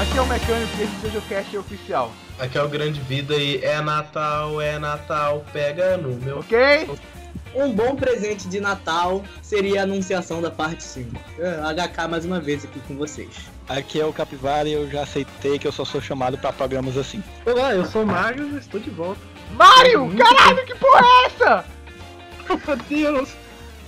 Aqui é o mecânico e esse videocast é oficial. Aqui é o Grande Vida e é Natal, é Natal, pega no meu. Ok? Um bom presente de Natal seria a anunciação da parte 5. HK mais uma vez aqui com vocês. Aqui é o Capivara e eu já aceitei que eu só sou chamado pra programas assim. Olá, eu sou o Mario e estou de volta. Mario! Caralho, que porra é essa? Meu Deus!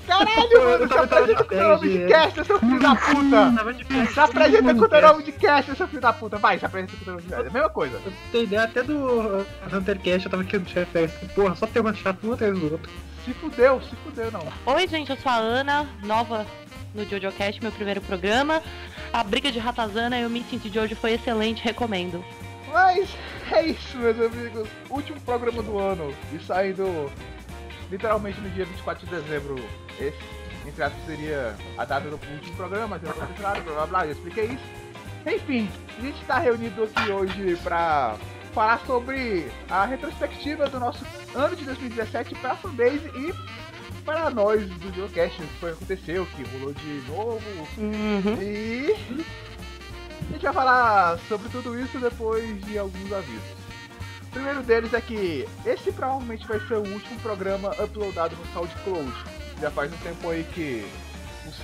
Caralho, mano, tava apresenta com o nome de cast, seu filho da puta! Férias. Se apresenta com o nome de cast, seu filho da puta. Vai, se apresenta com o nome de cast. É a mesma coisa. Eu tenho ideia até do Huntercast, eu tava aqui no chefe. Porra, só tem uma chato um atrás do outro. Se fudeu, se fudeu não. Oi, gente, eu sou a Ana, nova no JoJoCast, meu primeiro programa. A briga de Ratazana e o meeting de hoje foi excelente, recomendo. Mas é isso, meus amigos. Último programa do ano. E saindo literalmente no dia 24 de dezembro. Esse, entre aspas, seria a data do último programa, mas eu não blá blá blá, eu expliquei isso. Enfim, a gente está reunido aqui hoje para falar sobre a retrospectiva do nosso ano de 2017 para a fanbase e para nós do Geocast, o que foi aconteceu, o que rolou de novo, Uhum. e a gente vai falar sobre tudo isso depois de alguns avisos. O primeiro deles é que esse provavelmente vai ser o último programa uploadado no SoundCloud. Já faz um tempo aí que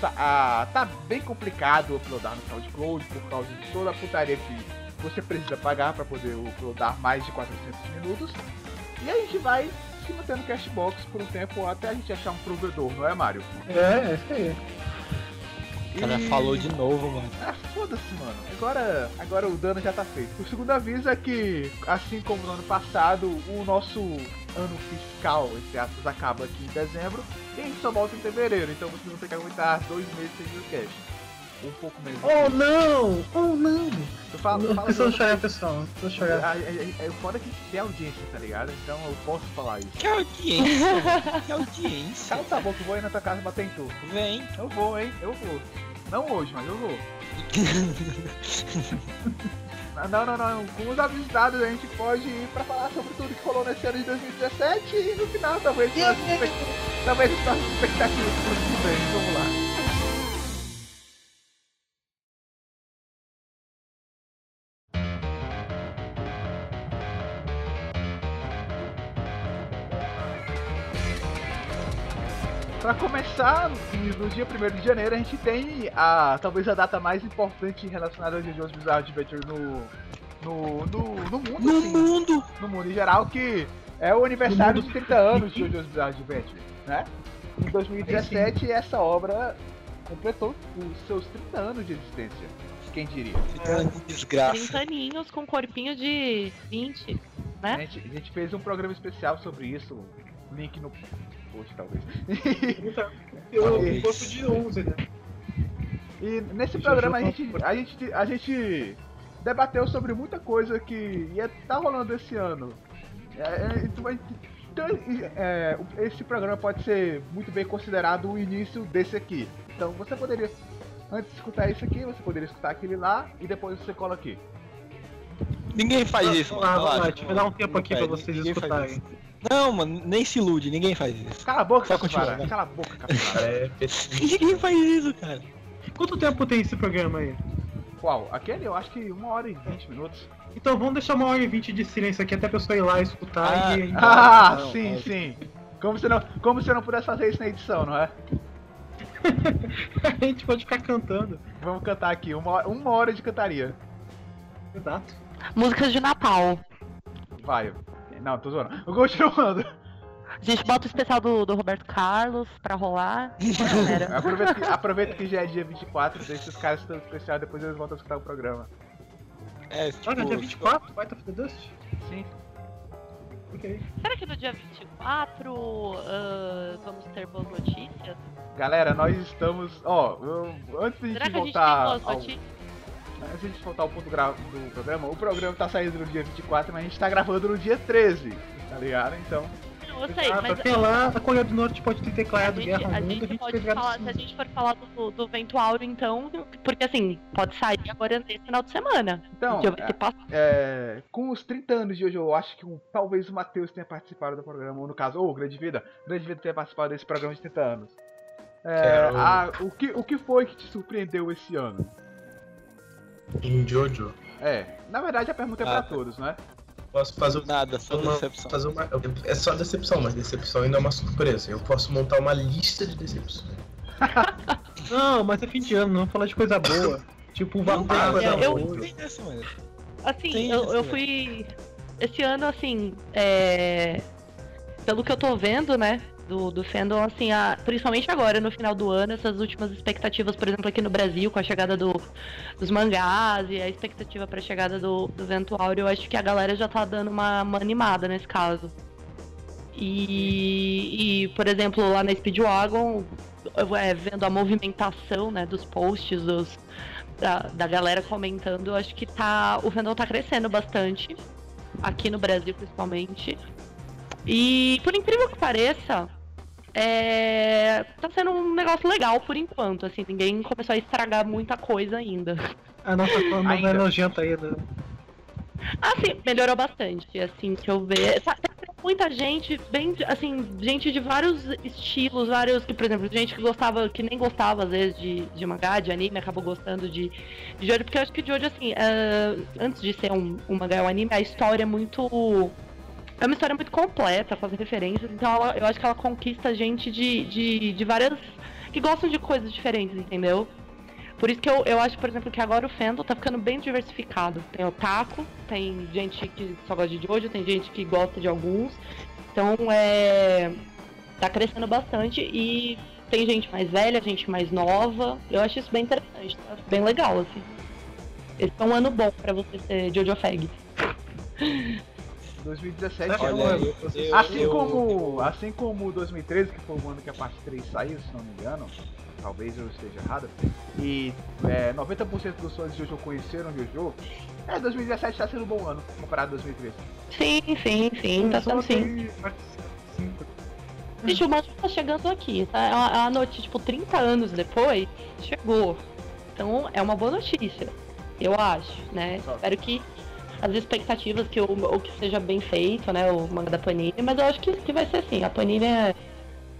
ah, tá bem complicado uploadar no SoundCloud por causa de toda a putaria que você precisa pagar para poder uploadar mais de 400 minutos. E a gente vai se manter no Cashbox por um tempo até a gente achar um provedor, não é, Mário? É, é isso aí. O cara E- falou de novo, mano. Ah, foda-se, mano. Agora, agora o dano já tá feito. O segundo aviso é que, assim como no ano passado, o nosso ano fiscal, entre aspas, acaba aqui em dezembro e a gente só volta em fevereiro. Então vocês vão ter que aguentar dois meses sem videocast. Um pouco menos. Oh não! Oh não! Não fala precisa do- chorar, pessoal. Não chorar. Ah, É, é, é, foda que tem audiência, tá ligado? Então eu posso falar isso. Que audiência, que audiência. Cala tua boca, eu vou aí na tua casa bater em tu. Vem. Eu vou, hein? Eu vou. Não hoje, mas eu vou. Não, não, não. Com os avisos dados a gente pode ir pra falar sobre tudo que rolou nesse ano de 2017 e no final talvez expect- talvez nossas expectativas pro que vem. Vamos lá. Começar, no dia 1 de janeiro a gente tem a talvez a data mais importante relacionada ao JoJo's Bizarre Adventure no no, no, no mundo, No assim, mundo. no mundo em geral, que é o aniversário de 30 anos de JoJo's Bizarre Adventure, né? Em 2017 essa obra completou os seus 30 anos de existência. Quem diria? Que desgraça. 30 aninhos com um corpinho de 20, A né? gente, a gente fez um programa especial sobre isso, link no post talvez. Eu gosto de 11, né? E nesse programa a tá- gente, a, gente, a gente debateu sobre muita coisa que ia estar rolando esse ano. É, é, então, então, é, esse programa pode ser muito bem considerado o início desse aqui. Então você poderia, antes de escutar isso aqui, você poderia escutar aquele lá e depois você cola aqui. Ninguém faz isso, lá, mano. lá, deixa eu dar um tempo aqui pra vocês escutarem. Não, mano, nem se ilude, ninguém faz isso. Cala a boca, Só capivara. continua, vai. Cala a boca, capivara. É, Ninguém faz isso, cara. Quanto tempo tem esse programa aí? Qual? Aquele eu acho que uma hora e vinte minutos. Então vamos deixar uma hora e vinte de silêncio aqui até a pessoa ir lá escutar Ah, e. Ah, não, sim, não. sim. Como se, não, como se eu não pudesse fazer isso na edição, não é? a gente pode ficar cantando. Vamos cantar aqui, uma hora, uma hora de cantaria. Exato. Músicas de Natal. Vai. Não, tô zoando. Continuando. A gente bota o especial do, do Roberto Carlos pra rolar. Aproveita que, aproveita que já é dia 24, deixa os caras estão especial, depois eles voltam a escutar o programa. É, tipo, Olha, dia 24, Fight of the Dust? Sim. Ok. Será que no dia 24 ah, vamos ter boas notícias? Galera, nós estamos. Ó, eu- antes da gente Será que a gente tem voltar. boas ao, notícias? Antes da gente voltar ao ponto do programa, o programa tá saindo no dia 24, mas a gente tá gravando no dia 13, tá ligado? Então. Não, eu sei, mas Até lá, a Coreia do Norte pode ter a declarado gente, guerra a mundo, a gente gente pode tem guerra falar, se a gente for falar do, do vento áureo, então, porque assim, pode sair agora nesse final de semana. Então, é, é, com os 30 anos de hoje, eu acho que um- talvez o Matheus tenha participado do programa, ou no caso, ou Grande Vida, Grande Vida tenha participado desse programa de 30 anos. É, a- o, que, o que foi que te surpreendeu esse ano? Em Jojo, É, na verdade a pergunta é pra todos, né? posso fazer Nada, só uma, decepção. fazer uma. É só decepção, mas decepção ainda é uma surpresa. Eu posso montar uma lista de decepções. Não, mas é fim de ano, não vamos falar de coisa boa. Tipo, o Valor Ah, coisa eu- boa. Tem essa, mano. Assim, Tem eu, eu fui. Esse ano, assim, é. Pelo que eu tô vendo, né? Do, do fandom, assim, a, principalmente agora, no final do ano, essas últimas expectativas, por exemplo, aqui no Brasil, com a chegada do, dos mangás e a expectativa pra chegada do, do Vento Áureo, eu acho que a galera já tá dando uma, uma animada nesse caso. E, e, por exemplo, lá na Speedwagon, é, vendo a movimentação, né, dos posts, dos, da, da galera comentando, acho que tá. O fandom tá crescendo bastante. Aqui no Brasil, principalmente. E por incrível que pareça, é, tá sendo um negócio legal por enquanto. Assim, ninguém começou a estragar muita coisa ainda. A nossa fama Ainda. não é nojenta ainda. Assim, melhorou bastante, assim, que eu vejo. Tem muita gente, bem, assim, gente de vários estilos, vários, que, por exemplo, gente que gostava, que nem gostava, às vezes, de, de mangá, de anime, acabou gostando de, de Jojo, porque eu acho que Jojo, assim, ah, antes de ser um, um mangá e um anime, a história é muito... É uma história muito completa, com as referências, então ela- eu acho que ela conquista gente de, de, de várias... que gostam de coisas diferentes, entendeu? Por isso que eu, eu acho, por exemplo, que agora o fandom tá ficando bem diversificado. Tem otaku, tem gente que só gosta de Jojo, tem gente que gosta de alguns. Então é. tá crescendo bastante e tem gente mais velha, gente mais nova. Eu acho isso bem interessante, tá bem legal, assim. Esse é um ano bom pra você ser Jojo Fag. 2017 Olha é um ano. eu, eu, Assim eu- como, assim como 2013, que foi o ano que a parte 3 saiu, se não me engano, talvez eu esteja errado, e é, 90% dos fãs de Jojo conheceram Jojo, é, 2017 está sendo um bom ano comparado a 2013. Sim, sim, sim, tá sendo sim. Gente, o Manjo tá chegando aqui, tá? É uma, é uma notícia, tipo, 30 anos depois, chegou. Então é uma boa notícia, eu acho, né? Só. Espero que as expectativas que o, que seja bem feito, né? O manga da Panini, mas eu acho que, que vai ser assim. A Panini é.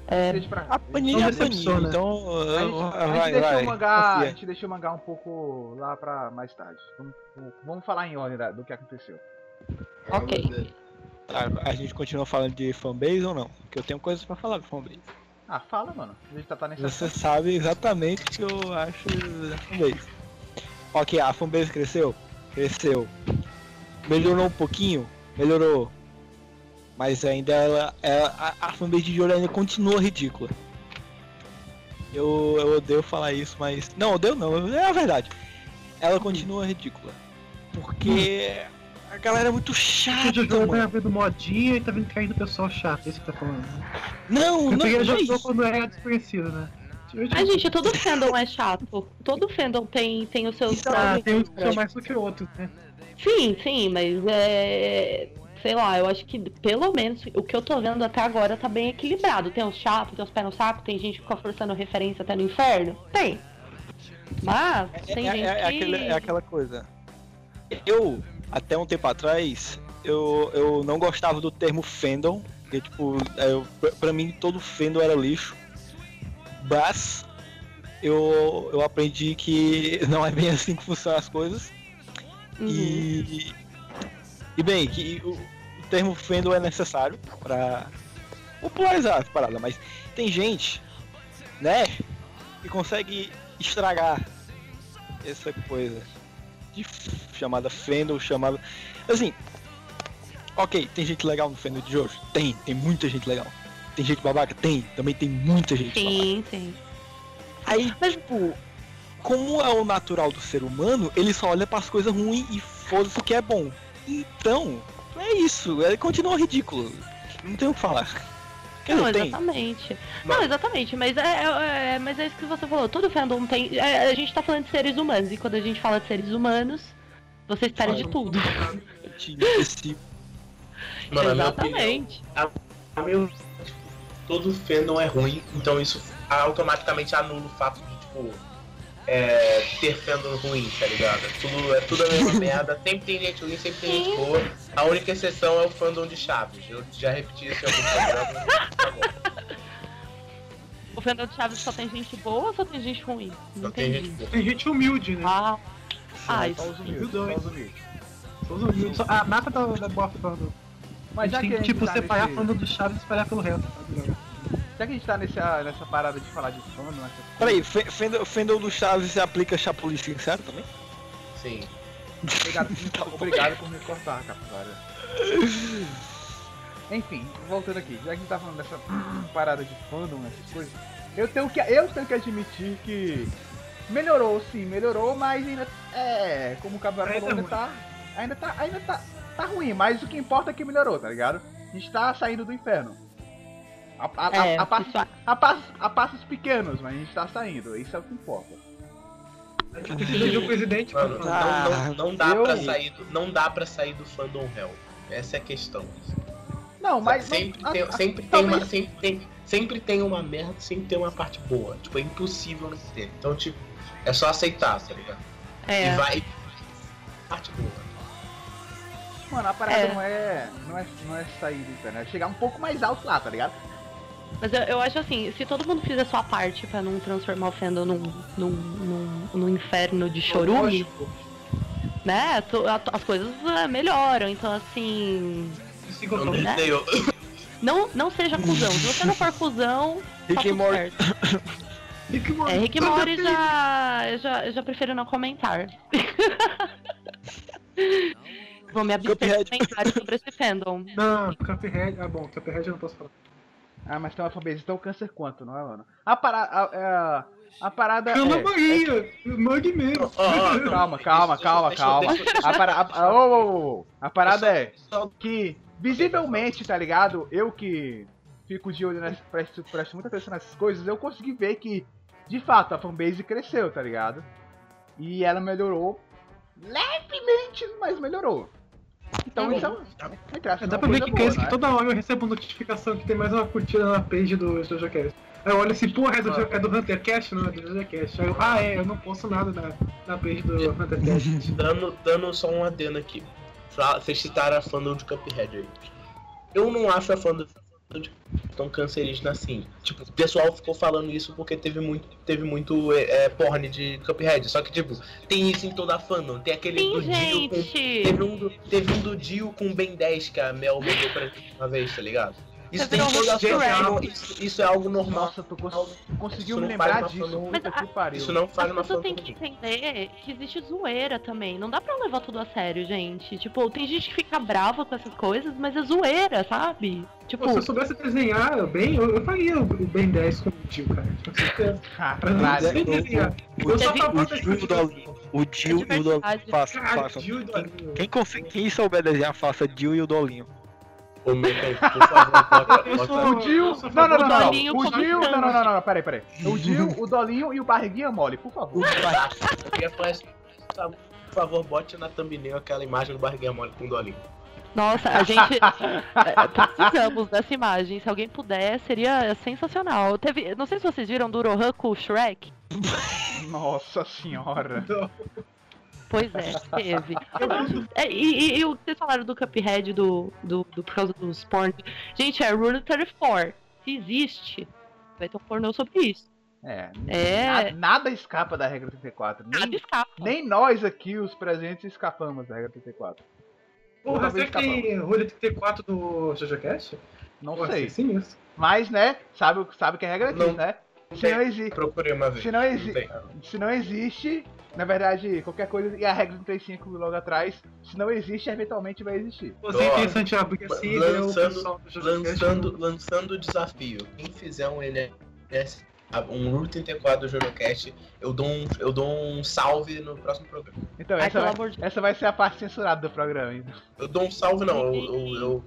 é A Panini é a Panini, decepciona. então. A gente, a gente vai, deixou vai. o mangá, a gente deixou o mangá um pouco lá pra mais tarde. Vamos, vamos falar em ordem do que aconteceu. ok. Tá, a gente continua falando de fanbase ou não? Porque eu tenho coisas pra falar de fanbase. Ah, fala, mano. A gente tá, tá nessa. Você sabe exatamente o que eu acho da fanbase. Ok, a fanbase cresceu? Cresceu. Melhorou um pouquinho? Melhorou. Mas ainda ela, ela a, a fanbase de Jojo ainda continua ridícula. Eu, eu odeio falar isso, mas. Não, odeio não, é a verdade. Ela continua ridícula. Porque a galera é muito O chata, Jojo tá mano. vendo modinha e tá vendo caindo pessoal chato, é isso que tá falando. Não, não, Porque não ele é jogou isso. quando era desconhecido, né? Ai, gente, todo fandom é chato. Todo fandom tem, tem os seus. Ah, prós e tem uns que são mais do que outros, né? Sim, sim, mas é. Sei lá, eu acho que pelo menos o que eu tô vendo até agora tá bem equilibrado. Tem os chatos, tem os pés no saco, tem gente que fica forçando referência até no inferno. Tem. Mas tem é, gente é- é que. aquele- é aquela coisa. Eu, até um tempo atrás, eu, eu não gostava do termo fandom. Porque, tipo, eu, pra- pra mim todo fandom era lixo. Mas eu, eu aprendi que não é bem assim que funcionam as coisas. Uhum. E, e bem, que o, o termo fandom é necessário pra popularizar as paradas, mas tem gente, né, que consegue estragar essa coisa de chamada fandom, chamada. Assim, ok, tem gente legal no fandom de Jojo? Tem, tem muita gente legal. Tem gente babaca? Tem, também tem muita gente babaca. Sim, sim. Aí, tipo, como é o natural do ser humano, ele só olha pras coisas ruins e foda-se o que é bom. Então, é isso, ele continua ridículo. Não tem o que falar. Não, tem. exatamente. Não, exatamente, mas é, é- é- mas é isso que você falou. Todo fandom tem. é, a gente tá falando de seres humanos, e quando a gente fala de seres humanos, você espera de tudo. Mano, na minha opinião, exatamente. meu, tipo, todo fandom é ruim, então isso automaticamente anula o fato de, tipo, é, ter fandom ruim, tá ligado? É tudo, é tudo a mesma merda, sempre tem gente ruim, sempre tem gente boa. A única exceção é o fandom de Chaves. Eu já repeti isso em alguns programas. Tá bom. O Fernando Chaves só tem gente boa ou só tem gente ruim? Não Só tem entendi. gente boa. Tem gente humilde, né? Ah, ah Só isso. os humildes, Os dois. só os humildes. São os humildes. Só- A mata da, da boa fandom. Mas já tem que tipo, tá separar nesse- do Chaves e espalhar pelo resto. Sabe? Já que a gente tá nessa, nessa parada de falar de fandom, nessa Peraí, Fe- Fendel, Fendel do Chaves se aplica Chapolin sincero também? Sim. Obrigado, obrigado por me cortar, capivara. Enfim, voltando aqui, já que a gente tá falando dessa parada de fandom, essas coisas, eu tenho que, eu tenho que admitir que melhorou sim, melhorou, mas ainda é, como o Ainda falou, ainda ruim. tá, ainda tá, ainda tá, tá ruim, mas o que importa é que melhorou, tá ligado? A gente tá saindo do inferno. A, a, a- É, a passos, a passos- a passos pequenos, mas a gente tá saindo, isso é o que importa. O presidente. Mano, pra- Ah, não, não, não dá eu- pra sair do, não dá pra sair do fandom hell. Essa é a questão. Não, mas sempre, não- tem, a- a- sempre, tem talvez- uma, sempre, tem, sempre tem uma merda, sempre tem uma parte boa. Tipo, é impossível não ter. Então, tipo, é só aceitar, tá ligado? É. E vai. Parte boa. Mano, a parada É. não, é, não é. Não é sair do inferno, é chegar um pouco mais alto lá, tá ligado? Mas eu, eu acho assim, se todo mundo fizer a sua parte pra não transformar o fandom num, num, num, num inferno de chorume, Lógico. né? to- a- As coisas é, melhoram. Então, assim. Não Né? eu- Não, não seja cuzão. Se você não for cuzão, tá Rick Morty. certo. Rick. É, Rick e Morty já, eu já, eu já prefiro não comentar. Vou me abster de comentários sobre esse fandom. Não, Cuphead. Ah, bom, Cuphead eu não posso falar. Ah, mas tem uma fanbase tão câncer quanto, não é, mano? A parada. A, a, a parada. Calma, é, Maria! Mug mesmo. Calma, calma, calma, calma. A, para, a, a, ô, ô, ô, a parada é que, visivelmente, tá ligado? Eu que fico de olho nessas. Presto, presto muita atenção nessas coisas, eu consegui ver que, de fato, a fanbase cresceu, tá ligado? E ela melhorou levemente, mas melhorou. Então isso é, um- entre aspas, Dá pra ver que boa, que é? toda hora eu recebo notificação que tem mais uma curtida na page do JojoCast. Aí eu olho assim, porra, é do, é do HunterCast? Não, é do JojoCast. Aí eu, ah, é, eu não posto nada na, na page do HunterCast. Dando, dando só um adendo aqui. Vocês citaram a fandom de Cuphead aí. Eu não acho a fandom tão cancerígena assim. Tipo, o pessoal ficou falando isso porque teve muito, teve muito é, é, porn de Cuphead. Só que, tipo, tem isso em toda a fandom. Tem aquele Sim, do Dio com. gente! Teve um, do, teve um do Dio com Ben 10 que a Mel mandou pra gente uma vez, tá ligado? Isso tem toda a. Isso, isso é algo normal. Nossa, tu cons- conseguiu me lembrar disso. Mas que pariu. Isso não faz uma pessoas fandom. têm que entender que existe zoeira também. Não dá pra levar tudo a sério, gente. Tipo, tem gente que fica brava com essas coisas, mas é zoeira, sabe? Tipo, Pô, se eu soubesse desenhar bem, eu, eu faria o Ben 10 com o tio, cara. Com certeza. Mas eu não Caralho. sei desenhar. O, Eu só favor o Gil e o Jill e o Dolinho. Faça, faça. Gil. Quem, souber desenhar, faça Jill e o Dolinho. Comenta aí, por favor, bota, Eu bota- sou- O sou Não, não, não, não. Dolinho O Dio. Não, não, não, não, peraí, peraí. O Dio, o Dolinho e o Barriguinha Mole, por favor. Por favor, bote na thumbnail aquela imagem do barriguinha mole com o dolinho. nossa, a gente é, precisamos dessa imagem. Se alguém puder, seria sensacional. Teve, não sei se vocês viram do Rohan com o Shrek. Nossa senhora. Pois é, teve. É, e, e- e o que vocês falaram do Cuphead, do, do, do, por causa dos porn. Gente, é Rule 34. Se existe, vai ter um pornô sobre isso. É. É. na- Nada escapa da regra 34. Nada Nem, escapa. nem nós aqui, os presentes, escapamos da regra 34. Porra, será que tem rolha 34 do JoJoCast? Não Pô, sei. Sim, isso. Mas, né? Sabe, sabe que a regra diz, Não. né? Se não, exi Procurei uma vez. se, não exi se não existe, na verdade, qualquer coisa. E a regra 35 logo atrás, se não existe, eventualmente vai existir. Você interessante, ah, porque assim lançando- do. Lançando, lançando o desafio. Quem fizer um LS, um Route 34 do JojoCast, eu dou um, eu dou um salve no próximo programa. Então, Ai, essa, pelo vai, de essa vai ser a parte censurada do programa. Então. Eu dou um salve não, eu. eu, eu,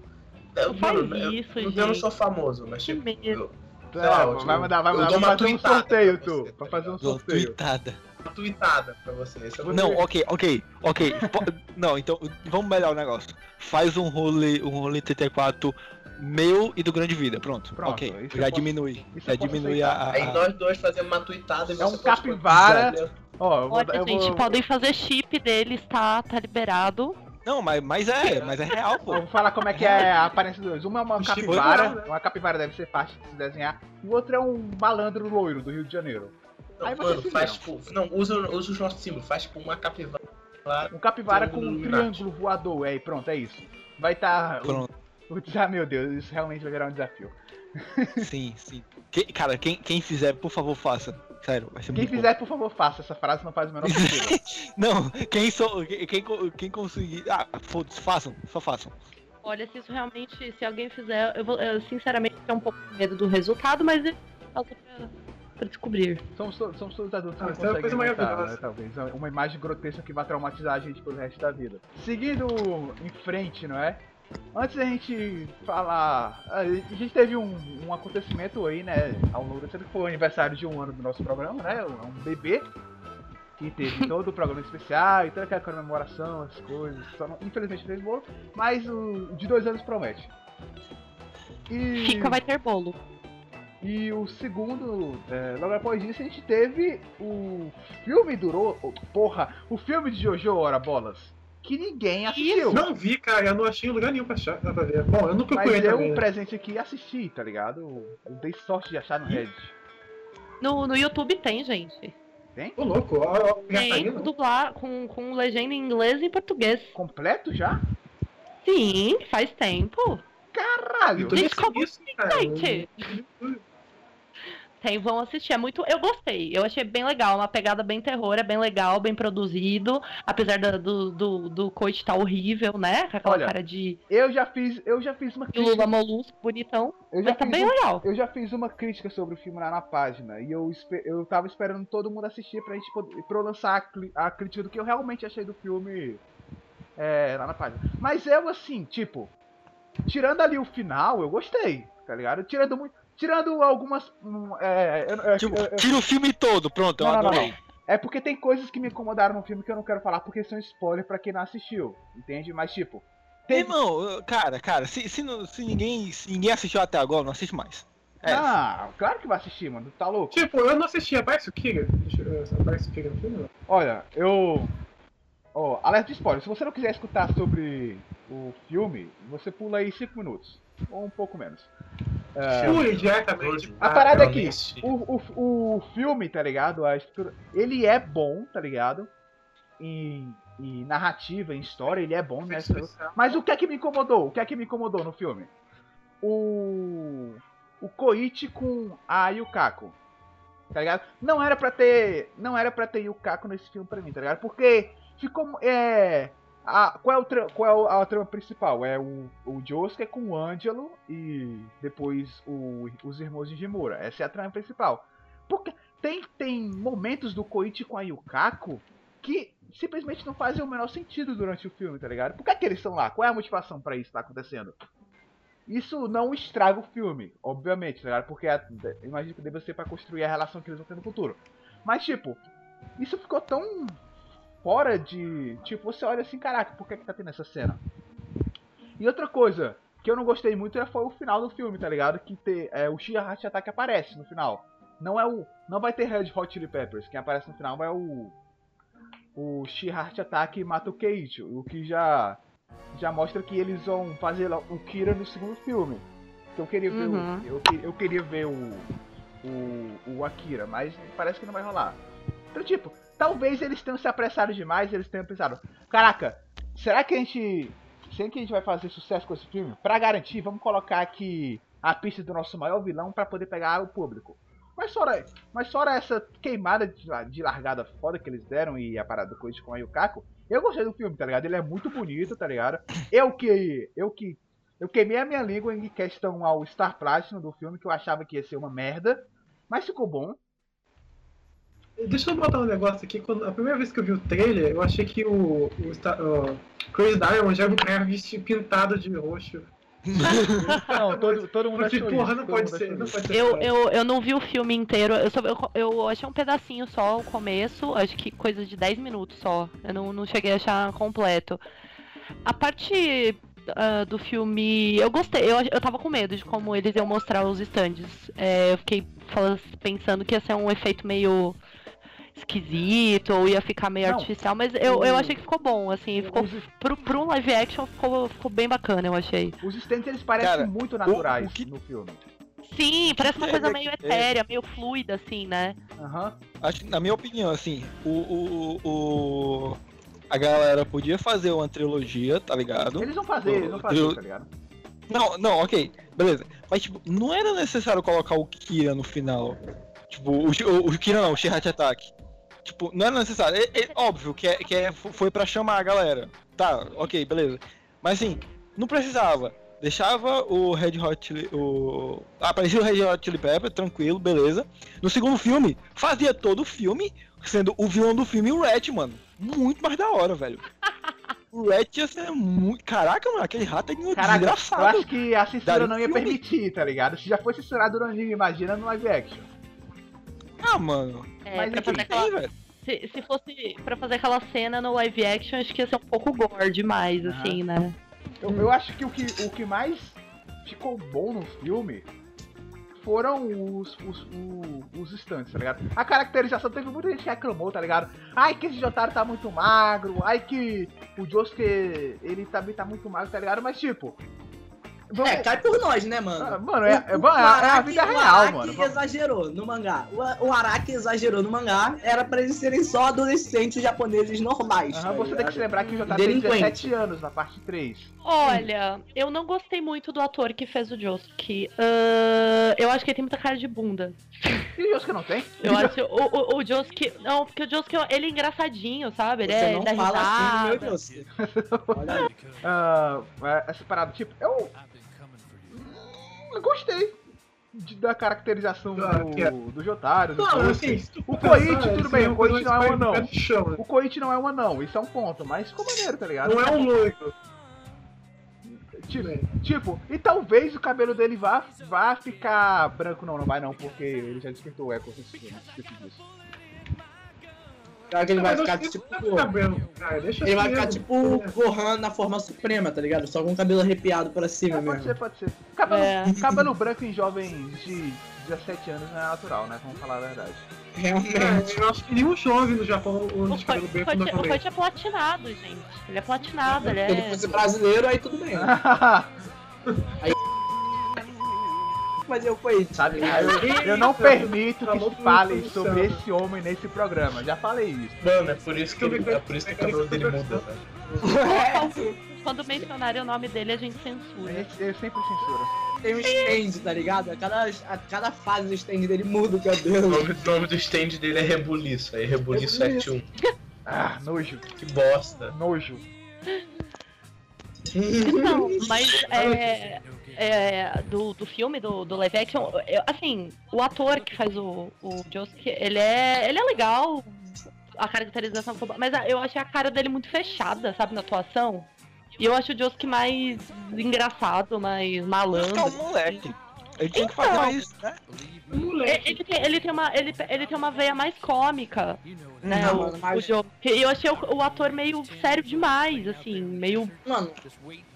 eu, Não mano, eu- isso, eu, não gente. sou famoso, mas Que tipo. medo. Eu, É, lá, eu- vai mandar, vai eu mandar dou pra uma fazer um sorteio, tu. Pra fazer um Dou sorteio. tweetada. Uma tweetada pra você. Esse é o Não, ok, ok, ok. Não, então vamos melhorar o negócio. Faz um role, um role 34 meu e do Grande Vida. Pronto. Pronto, ok. Já diminui. Já diminui a. a- Aí nós dois fazemos uma tweetada e É um capivara. Ó, eu vou, Olha, gente, vou, podem fazer chip deles, tá, tá liberado. Não, mas, mas é, mas é real, pô. eu vou falar como é que é a aparência dos dois. Uma é uma capivara, é uma capivara deve ser fácil de se desenhar, e o outro é um malandro loiro do Rio de Janeiro. Não, Aí mano, faz tipo. Não, usa, usa os nossos símbolos, faz tipo uma capivara. Um capivara com um triângulo voador, é, e pronto, é isso. Vai estar. Pronto. Ah, meu Deus, isso realmente vai virar um desafio. Sim, sim. Que- cara, quem, quem fizer, por favor, faça. Sério, vai ser Quem muito fizer, por favor, faça. Essa frase não faz o menor sentido. bom. Não, quem, sou, quem, quem conseguir. Ah, foda-se, façam, só façam. Olha, se isso realmente, se alguém fizer, eu vou, eu, sinceramente, tenho um pouco de medo do resultado, mas eu pra descobrir. Somos, to- somos todos adultos Ah, que é uma conseguem coisa maravilhosa. né, talvez. Uma imagem grotesca que vai traumatizar a gente pelo resto da vida. Seguindo em frente, não é? Antes da gente falar. A gente teve um, um acontecimento aí, né? Ao longo desse ano, que foi o aniversário de um ano do nosso programa, né? Um bebê. Que teve todo o programa especial e toda aquela comemoração, as coisas. Só não- infelizmente não fez bolo, mas o de dois anos promete. E... Fica, vai ter bolo. E o segundo, é, logo após isso, a gente teve o filme durou. oh, Porra, o filme de Jojo Ora Bolas. Que ninguém assistiu. Não vi, cara, eu não achei lugar nenhum pra, achar, pra ver. Bom, eu não Mas procurei eu, também. um né? presente aqui, assisti, tá ligado? Eu dei sorte de achar no Reddit. No, no YouTube tem, gente. Ô, louco, ó, ó, Tem Catarina. dublar com, com legenda em inglês e em português. Completo já? Sim, faz tempo. Caralho! Eu tô Gente, como isso, cara. gente? Tem, vão assistir. É muito. Eu gostei. Eu achei bem legal. Uma pegada bem terror, é bem legal, bem produzido. Apesar do, do, do coit tá horrível, né? Com aquela Olha, cara de, Eu já fiz, eu já fiz uma de Lula crítica. molusco, bonitão. Eu já Mas tá bem um- legal. Eu já fiz uma crítica sobre o filme lá na página e eu, eu tava esperando todo mundo assistir pra gente poder, pra eu lançar a, a crítica do que eu realmente achei do filme é, lá na página. Mas eu, assim, tipo, tirando ali o final, eu gostei, tá ligado? Tirando muito. Tirando algumas. hum, É, eu- Tipo, eu- eu- tira o filme todo, pronto, eu Não, não, não, adorei. é porque tem coisas que me incomodaram no filme que eu não quero falar porque são spoiler pra quem não assistiu, entende? Mas, tipo. Tem... Irmão, cara, cara, se, se, não- se ninguém, se ninguém assistiu até agora, não assiste mais. É, Ah, claro que vai assistir, mano. Tá louco? Tipo, eu não assisti. Aparece o eu- Aparece o Kira no filme? não? Olha, eu. Ó, alerta de spoiler. Se você não quiser escutar sobre o filme, você pula aí 5 minutos. Ou um pouco menos. É, diretamente. a parada aqui, assisti. o, o, o filme, tá ligado? A estrutura. Ele é bom, tá ligado? Em, em narrativa, em história, ele é bom, né? Mas o que é que me incomodou? O que é que me incomodou no filme? O. O Koichi com a Yukako. Tá ligado? Não era pra ter. Não era pra ter Yukako nesse filme pra mim, tá ligado? Porque ficou. É. A, qual é, o tra- qual é a trama principal? É o, o Josuke com o Angelo e depois o- os irmãos de Jimura. Essa é a trama principal. Porque tem, tem momentos do Koichi com a Yukako que simplesmente não fazem o menor sentido durante o filme, tá ligado? Por que, é que eles estão lá? Qual é a motivação pra isso tá acontecendo? Isso não estraga o filme, obviamente, tá ligado? Porque a, imagino que deve ser pra construir a relação que eles vão ter no futuro. Mas, tipo, isso ficou tão fora de. Tipo, você olha assim, caraca, por que, que tá tendo essa cena? E outra coisa que eu não gostei muito é- foi o final do filme, tá ligado? Que te, é, o Shia Heart Attack aparece no final. Não é o. Não vai ter Red Hot Chili Peppers. Quem aparece no final é o. O Shia Heart Attack mata o Keiichi. O que já. Já mostra que eles vão fazer o Kira no segundo filme. Que eu queria ver Uhum. o. Eu, eu queria ver o. O, o Akira, mas parece que não vai rolar. Então, tipo, talvez eles tenham se apressado demais, eles tenham pensado, caraca, será que a gente. Será que a gente vai fazer sucesso com esse filme? Pra garantir, vamos colocar aqui a pista do nosso maior vilão pra poder pegar o público. Mas fora, mas fora essa queimada de, de largada foda que eles deram e a parada coisa com a Yukako, eu gostei do filme, tá ligado? Ele é muito bonito, tá ligado? Eu que. Eu que. Eu queimei a minha língua em questão ao Star Platinum do filme, que eu achava que ia ser uma merda. Mas ficou bom. Deixa eu botar um negócio aqui. Quando, a primeira vez que eu vi o trailer, eu achei que o, o, o Chris Diamond era um cara vestido pintado de roxo. Não, todo, todo mundo achou porra, isso, não pode ser, não pode ser. Eu, eu, eu não vi o filme inteiro, eu, só, eu, eu achei um pedacinho só, o começo, acho que coisa de 10 minutos só. Eu não, não cheguei a achar completo. A parte ah, do filme. Eu gostei, eu, eu tava com medo de como eles iam mostrar os stands. É, eu fiquei falando- pensando que ia ser um efeito meio esquisito ou ia ficar meio Não, artificial, mas eu, eu o- achei que ficou bom, assim, ficou Os, pro, pro live action ficou, ficou bem bacana, eu achei. os stands eles parecem Cara, muito naturais o que- no filme. Sim, parece uma é, coisa é, meio é. etérea, meio fluida, assim, né? Aham. Acho que, na minha opinião, assim, o, o, o- a galera podia fazer uma trilogia, tá ligado? Eles vão fazer, eles vão fazer, tá ligado? Não, não, ok, beleza. Mas, tipo, não era necessário colocar o Kira no final. Tipo, o, o, o Kira não, o Shihat Attack. Tipo, não era necessário. É, é óbvio que, é, que é, foi pra chamar a galera. Tá, ok, beleza. Mas assim, não precisava. Deixava o Red Hot Chili, o... Aparecia o Red Hot Chili Pepper, tranquilo, beleza. No segundo filme, fazia todo o filme, sendo o vilão do filme o Rat, mano. Muito mais da hora, velho. O Rat ia ser muito. Caraca, mano, aquele rato é Caraca, eu desgraçado. acho que a censura não ia filme. permitir, tá ligado? Se já foi censurado no anime, imagina no live action. Ah, mano. É, Mas pra fazer Tem, aquela, velho. Se, se fosse pra fazer aquela cena no live action, acho que ia ser um pouco gore demais, Aham. assim, né? Eu, eu acho que o, que o que mais ficou bom no filme foram os, os, o- os stands, tá ligado? A caracterização, teve muita gente que reclamou, tá ligado? Ai, que esse Jotaro tá muito magro, ai que o Josuke, ele também tá muito magro, tá ligado? Mas tipo... vamos- É, cai por nós, né, Ah, mano? Mano, é, é, O- o é a vida o real, Araki mano. Vamos- exagerou no mangá. O, o Araki exagerou no mangá. Era pra eles serem só adolescentes japoneses normais. Aham, tá você tem que se lembrar que o Jotaro tem Delinquente. 17 anos na parte 3. Olha, eu não gostei muito do ator que fez o Josuke. Ahn, eu acho que ele tem muita cara de bunda. E os que não tem? Eu acho o, o, o Josuke. Não, porque o Josuke ele é engraçadinho, sabe? Ele Você é não fala assim, meu risada. Deus. Olha aí. Ah, é, essa parada, tipo, eu. Eu gostei de- da caracterização Ah, do, é- do Jotaro. do Não, Josuke. assim, se tu O Koichi, tudo bem, é o Koichi não é um anão. O Koichi não é um anão, isso é um ponto, mas ficou maneiro, tá ligado? Não é um loiro. Tipo, tipo, e talvez o cabelo dele vá, vá ficar branco, não, não vai não, porque ele já despertou o Echo, esqueci disso. Será que ele vai ficar tipo. Ele vai assim ficar mesmo. tipo Gohan na forma suprema, tá ligado? Só com o cabelo arrepiado pra cima É, pode mesmo. ser, pode ser. Cabelo, É. cabelo branco em jovens de 17 anos não é natural, né? Vamos falar a verdade. Realmente. É, eu acho que nenhum jovem no Japão O usa de cabelo branco o. Koichi é platinado, gente. Ele é platinado, ele Se ele é. fosse brasileiro, aí tudo bem. né? Mas eu fui. Sabe? Eu, eu não permito que tudo falem sobre sobre Sam. esse homem nesse programa. Já falei isso. Mano, é por isso que, ele, é por isso que o cabelo dele muda, velho. Quando mencionarem o nome dele, a gente censura. eu sempre censuro. Tem um stand, tá ligado? A cada, a cada fase do stand dele muda o O cabelo. nome, o nome do stand dele é Rebuliço, aí Rebuliço Rebuliço. 71. Ah, nojo, Que bosta. nojo. Não, mas é, é, do, do filme, do, do live action, eu- assim, o ator que faz o, o Josuke, ele é, ele é legal, a caracterização ficou mas eu achei a cara dele muito fechada, sabe, na atuação. E eu acho o Josuke mais engraçado, mais É um malandro. moleque. Ele tinha que Então. fazer mais, né? E- Ele tem, ele tem uma, ele, ele tem uma veia mais cômica, né? Não, o, mano, mas- o Josuke. E eu achei o, o ator meio sério demais, assim, meio Mano,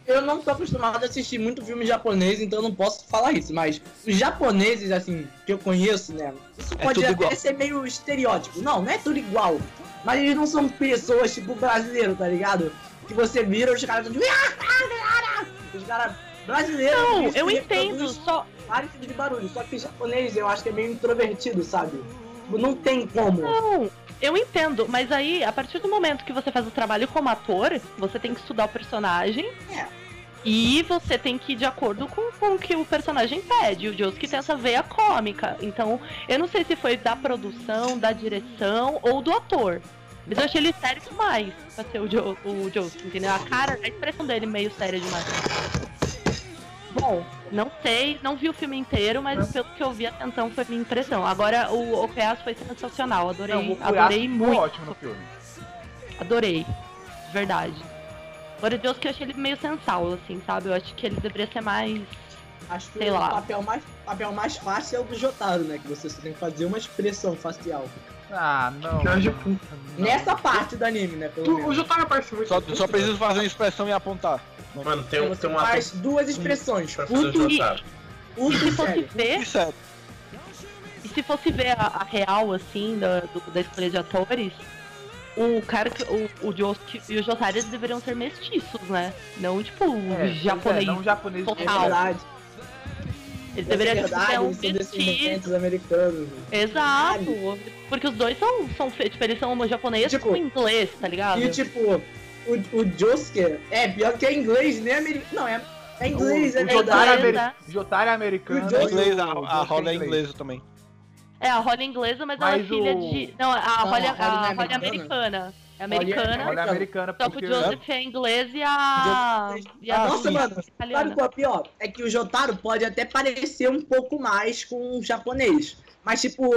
eu não tô acostumado a assistir muito filme japonês, então eu não posso falar isso, mas os japoneses, assim, que eu conheço, né? Isso É pode até igual. ser meio estereótipo. Não, não é tudo igual. Mas eles não são pessoas tipo brasileiro, tá ligado? Que você vira os caras. Os caras brasileiros. Não, eu entendo, só. Vários tipos de barulho. Só que japonês eu acho que é meio introvertido, sabe? Tipo, Não tem como. Não, eu entendo, mas aí, a partir do momento que você faz o trabalho como ator, você tem que estudar o personagem. É. E você tem que ir de acordo com, com o que o personagem pede. O Josuke tem essa veia cômica. Então, eu não sei se foi da produção, da direção ou do ator. Mas eu achei ele sério demais pra ser o, jo o Josuke, entendeu? A cara, a expressão dele meio séria demais. Bom, não sei, não vi o filme inteiro, mas pelo que eu vi até então foi minha impressão. Agora o Okuyasu foi sensacional, adorei, Não, o adorei muito. ótimo no filme. Adorei. De verdade. Agora Deus que eu achei ele meio sensal, assim, sabe? Eu acho que ele deveria ser mais. Acho que Sei o lá. papel mais, papel mais fácil é o do Jotaro, né? Que você só tem que fazer uma expressão facial. Ah, não. Puta. Nessa parte do anime, né? Pelo Tu- O. Jotaro aparece muito. Só, só preciso fazer uma expressão e apontar. Mano, tem, um- tem um faz duas expressões. pra fazer o Puto e puto E se fosse ver, é. e se fosse ver a, a real, assim, da, do- da escolha de atores, o cara que. O, o Josuke e o Jotaro eles deveriam ser mestiços, né? Não, tipo, É, é, japonês. não japonês. É Total. verdade. Eles É deveriam ter um vestido. descendentes americanos. Exato. Porque os dois são, são tipo, eles são japonês Tipo, com inglês, tá ligado? E tipo, o, o Josuke é pior que é inglês, nem americano. Não, é, é inglês, o, é o Jotaro, é Jotaro é americano. O É inglês, a, o a Josuke rola é inglesa também. É, a Holly é inglesa, mas, ela Mas é filha o- de. Não, a Não, Holly, a a Holly é Holly é americana. americana. É Holly é- americana. Olha, é americana Só que porque. o Joseph é inglês e a. E a Nossa, Sim, mano, Sabe italiana. qual é pior? É que o Jotaro pode até parecer um pouco mais com o japonês. Mas, tipo,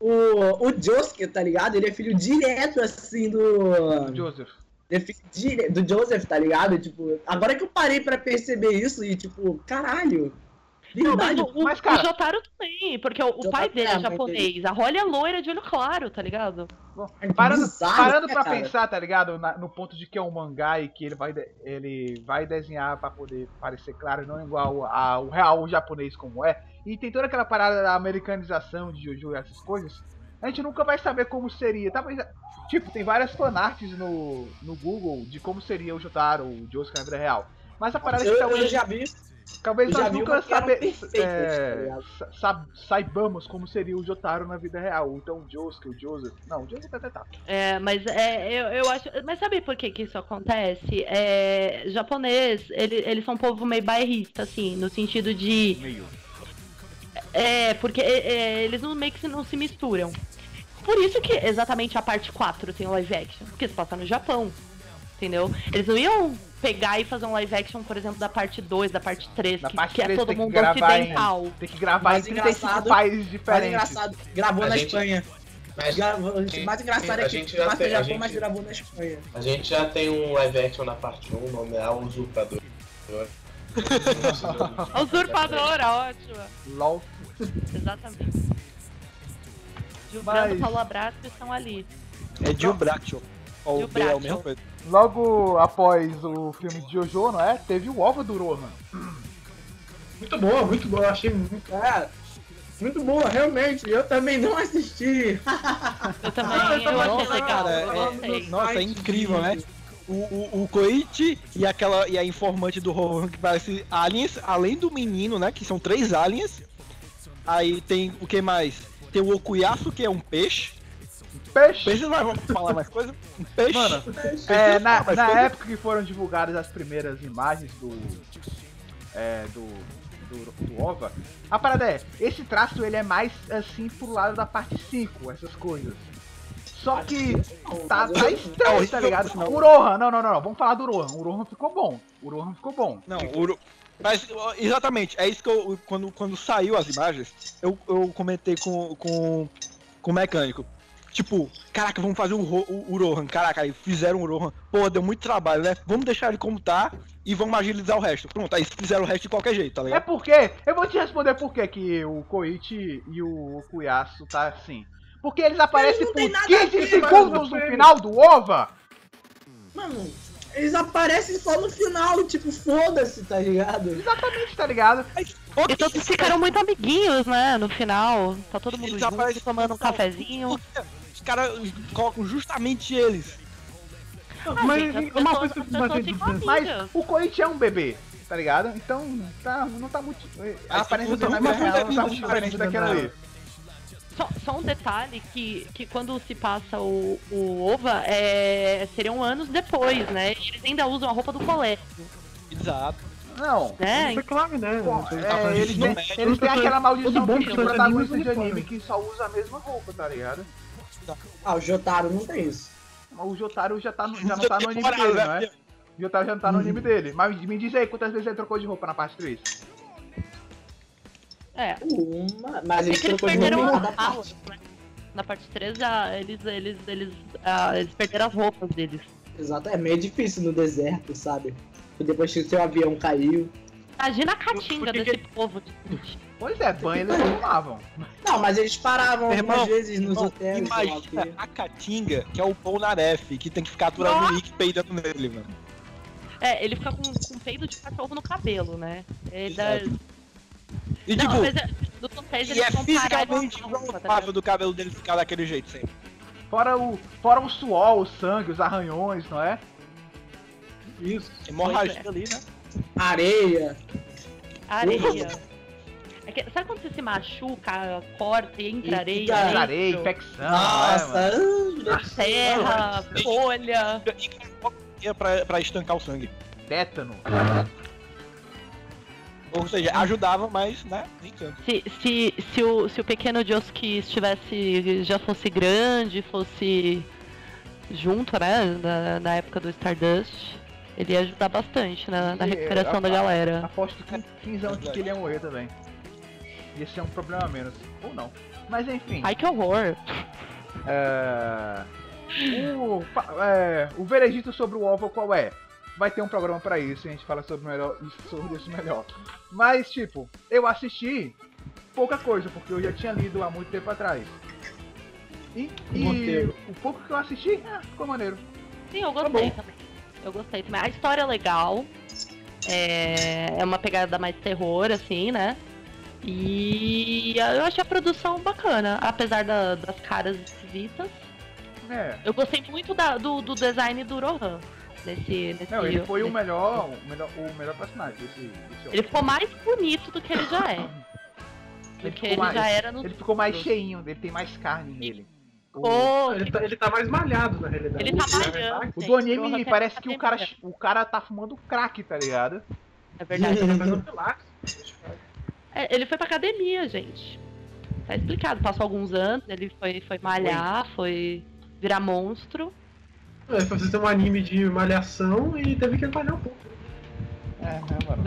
o, o Josuke, tá ligado? Ele é filho direto, assim, do. Joseph. Ele é filho dire- do Joseph, tá ligado? Tipo, agora que eu parei pra perceber isso e, tipo, caralho. Não, mas o, Mas, cara- o Jotaro também, porque o, o pai dele é, é japonês. A Holly é loira de olho claro, tá ligado? Parando, bizarro, parando né, pra cara? pensar, tá ligado? Na- no ponto de que é um mangá e que ele vai, ele vai desenhar pra poder parecer claro, não igual ao real japonês como é. E tem toda aquela parada da americanização de Jojo e essas coisas. A gente nunca vai saber como seria. Talvez, tipo, tem várias fanarts no, no Google de como seria o Jotaro, o Josuke na vida real. Mas a parada é Eu, que eu talvez, já vi. talvez eu nós nunca uma que eram sabe, perfeitas, é, tá sa- saibamos como seria o Jotaro na vida real. Então o Josuke, o Joseph. Não, o Joseph até tá. É, mas é, eu, eu acho. Mas sabe por que, que isso acontece? É, japonês, ele, eles são um povo meio bairrista, assim, no sentido de. Meio. É, porque é, é, eles não, meio que não se misturam. Por isso que exatamente a parte 4 tem o live action. Porque se passa no Japão. Entendeu? Eles não iam pegar e fazer um live action, por exemplo, da parte 2, da parte 3, Na que, parte que é 3 todo mundo gravar em- ocidental. Tem que gravar Mais em 35 engraçado- países Mais diferentes. engraçado, gravou A na gente- Espanha. Mas Gravou, mais engraçado é que gente já passa tem- a Japão, gente- mas gravou na Espanha. a gente já tem um live action na parte 1, o nome é A Usurpador. Usurpadora, ótima. LOL. Exatamente. Mas- Gilbrando e Paulo Abraço estão ali. É Gil Bracho. Ou B é o Bracho. mesmo coisa. Logo após o filme de Jojo, não é? Teve o OVA do Rohan. Muito boa, muito boa. Eu achei muito. É, muito boa, realmente. Eu também não assisti. Eu também, eu eu tava achei legal, cara, é-. Nossa, é incrível, né? O, o, o Koichi e, aquela, e a informante do Rohan que parece aliens, além do menino, né? Que são três aliens. Aí tem o que mais? Tem o Okuyasu, que é um peixe. Peixe! Peixe, não vamos falar mais coisa? Um peixe. Mano, Peixe, É, não na, na coisa. época que foram divulgadas as primeiras imagens do. É, do. Do, do OVA, a parada é, esse traço ele é mais assim pro lado da parte 5, essas coisas. Só que tá, tá estranho, tá ligado? O Rohan, não, não, não, não, vamos falar do Rohan. O Rohan ficou bom. O Rohan ficou bom. Não, o, mas exatamente, é isso que eu. Quando, quando saiu as imagens, eu, eu comentei com, com, com o mecânico. Tipo, caraca, vamos fazer o, Ro- o, o Rohan. Caraca, aí fizeram o Rohan. Pô, deu muito trabalho, né? Vamos deixar ele como tá e vamos agilizar o resto. Pronto, aí fizeram o resto de qualquer jeito, tá É ligado? porque, eu vou te responder por que que o Koichi e o Okuyasu tá assim. Porque eles aparecem não por tem nada a 15 ver, segundos no final do OVA. Mano, eles aparecem só no final, tipo, foda-se, tá ligado? Exatamente, tá ligado? E todos ficaram muito amiguinhos, né? No final. Tá todo mundo Eles junto, tomando um cafezinho. Os caras colocam justamente eles. Ah, Mas gente, uma pessoas- coisa que. Mas o Koichi é um bebê, tá ligado? Então, tá, não tá muito. A aparência real coisa não tá muito diferente daquela ali. Só, só um detalhe que, que quando se passa o, o OVA, é, seriam anos depois, né? E eles ainda usam a roupa do colégio, Exato. Não. né? Foi claro, né? Pô, é, tá eles, têm, né? eles têm aquela maldição bom que protagonista de anime que só usa a mesma roupa, tá ligado? Ah, o Jotaro não tem isso. O Jotaro já, tá no- já não tá no anime dele, não é? né? O Jotaro já não tá no anime dele. Mas me diz aí quantas vezes ele trocou de roupa na parte 3. É. Uma, mas É eles que eles perderam as roupas, né? Na parte 3, ah, eles, eles, eles, ah, eles perderam as roupas deles. Exato, é meio difícil no deserto, sabe? Depois que o seu avião caiu. Imagina a caatinga Por que desse povo. Pois é, banho eles não tomavam. Não, mas eles paravam Irmão, algumas vezes nos Irmão, hotéis. imagina a Caatinga, que é o Polnareff, que tem que ficar aturando o Nick peidando nele, mano. É, ele fica com, com peido de cachorro no cabelo, né? É, da... E Não, tipo, mas é, hotéis e é fisicamente improvável do cabelo dele ficar daquele jeito sempre. Fora o, fora o suor, o sangue, os arranhões, não é? Isso. Hemorragia é. ali, né? Areia. Areia. É que- sabe quando você se machuca, corta e entra E areia? dentro? Areia, infecção, é, Nossa, mano? ah, Terra, folha. E é pra, pra estancar o sangue. Tétano. Ou seja, ajudava, mas, né, nem tanto. Se, se, se, o, se o pequeno Josuke estivesse. já fosse grande, fosse junto, né? Na, na época do Stardust, ele ia ajudar bastante na, na recuperação a- da galera. Aposto que 15 anos que ele ia morrer também. Ia ser um problema a menos. Ou não. Mas enfim. Ai que horror! É... O, é, o veredito sobre o OVA qual é? Vai ter um programa pra isso, a gente fala sobre, melhor, sobre isso melhor. Mas, tipo, eu assisti pouca coisa, porque eu já tinha lido há muito tempo atrás. E, e o pouco que eu assisti, ah, ficou maneiro. Sim, eu Tá gostei também. Eu gostei também. A história é legal. É, é uma pegada mais terror, assim, né? E eu achei a produção bacana, apesar da- das caras esquisitas. É. Eu gostei muito da- do, do design do Rohan. Nesse, nesse, Não, ele foi o melhor, o melhor, o melhor personagem desse, desse Ele ficou mais bonito do que ele já é. Ele que ficou ele mais- já era no. Ele ficou mais cheinho, ele tem mais carne nele. O, Pô, Ele tá, ele tá mais malhado, na realidade. Ele tá Na malhando. o do anime parece que o cara, o cara tá fumando crack, tá ligado? É verdade. Ele tá fazendo pilates. É, ele foi pra academia, gente. Tá explicado. Passou alguns anos, ele foi, foi malhar, foi virar monstro. É, foi fazer um anime de malhação e teve que malhar um pouco. É, né, mano?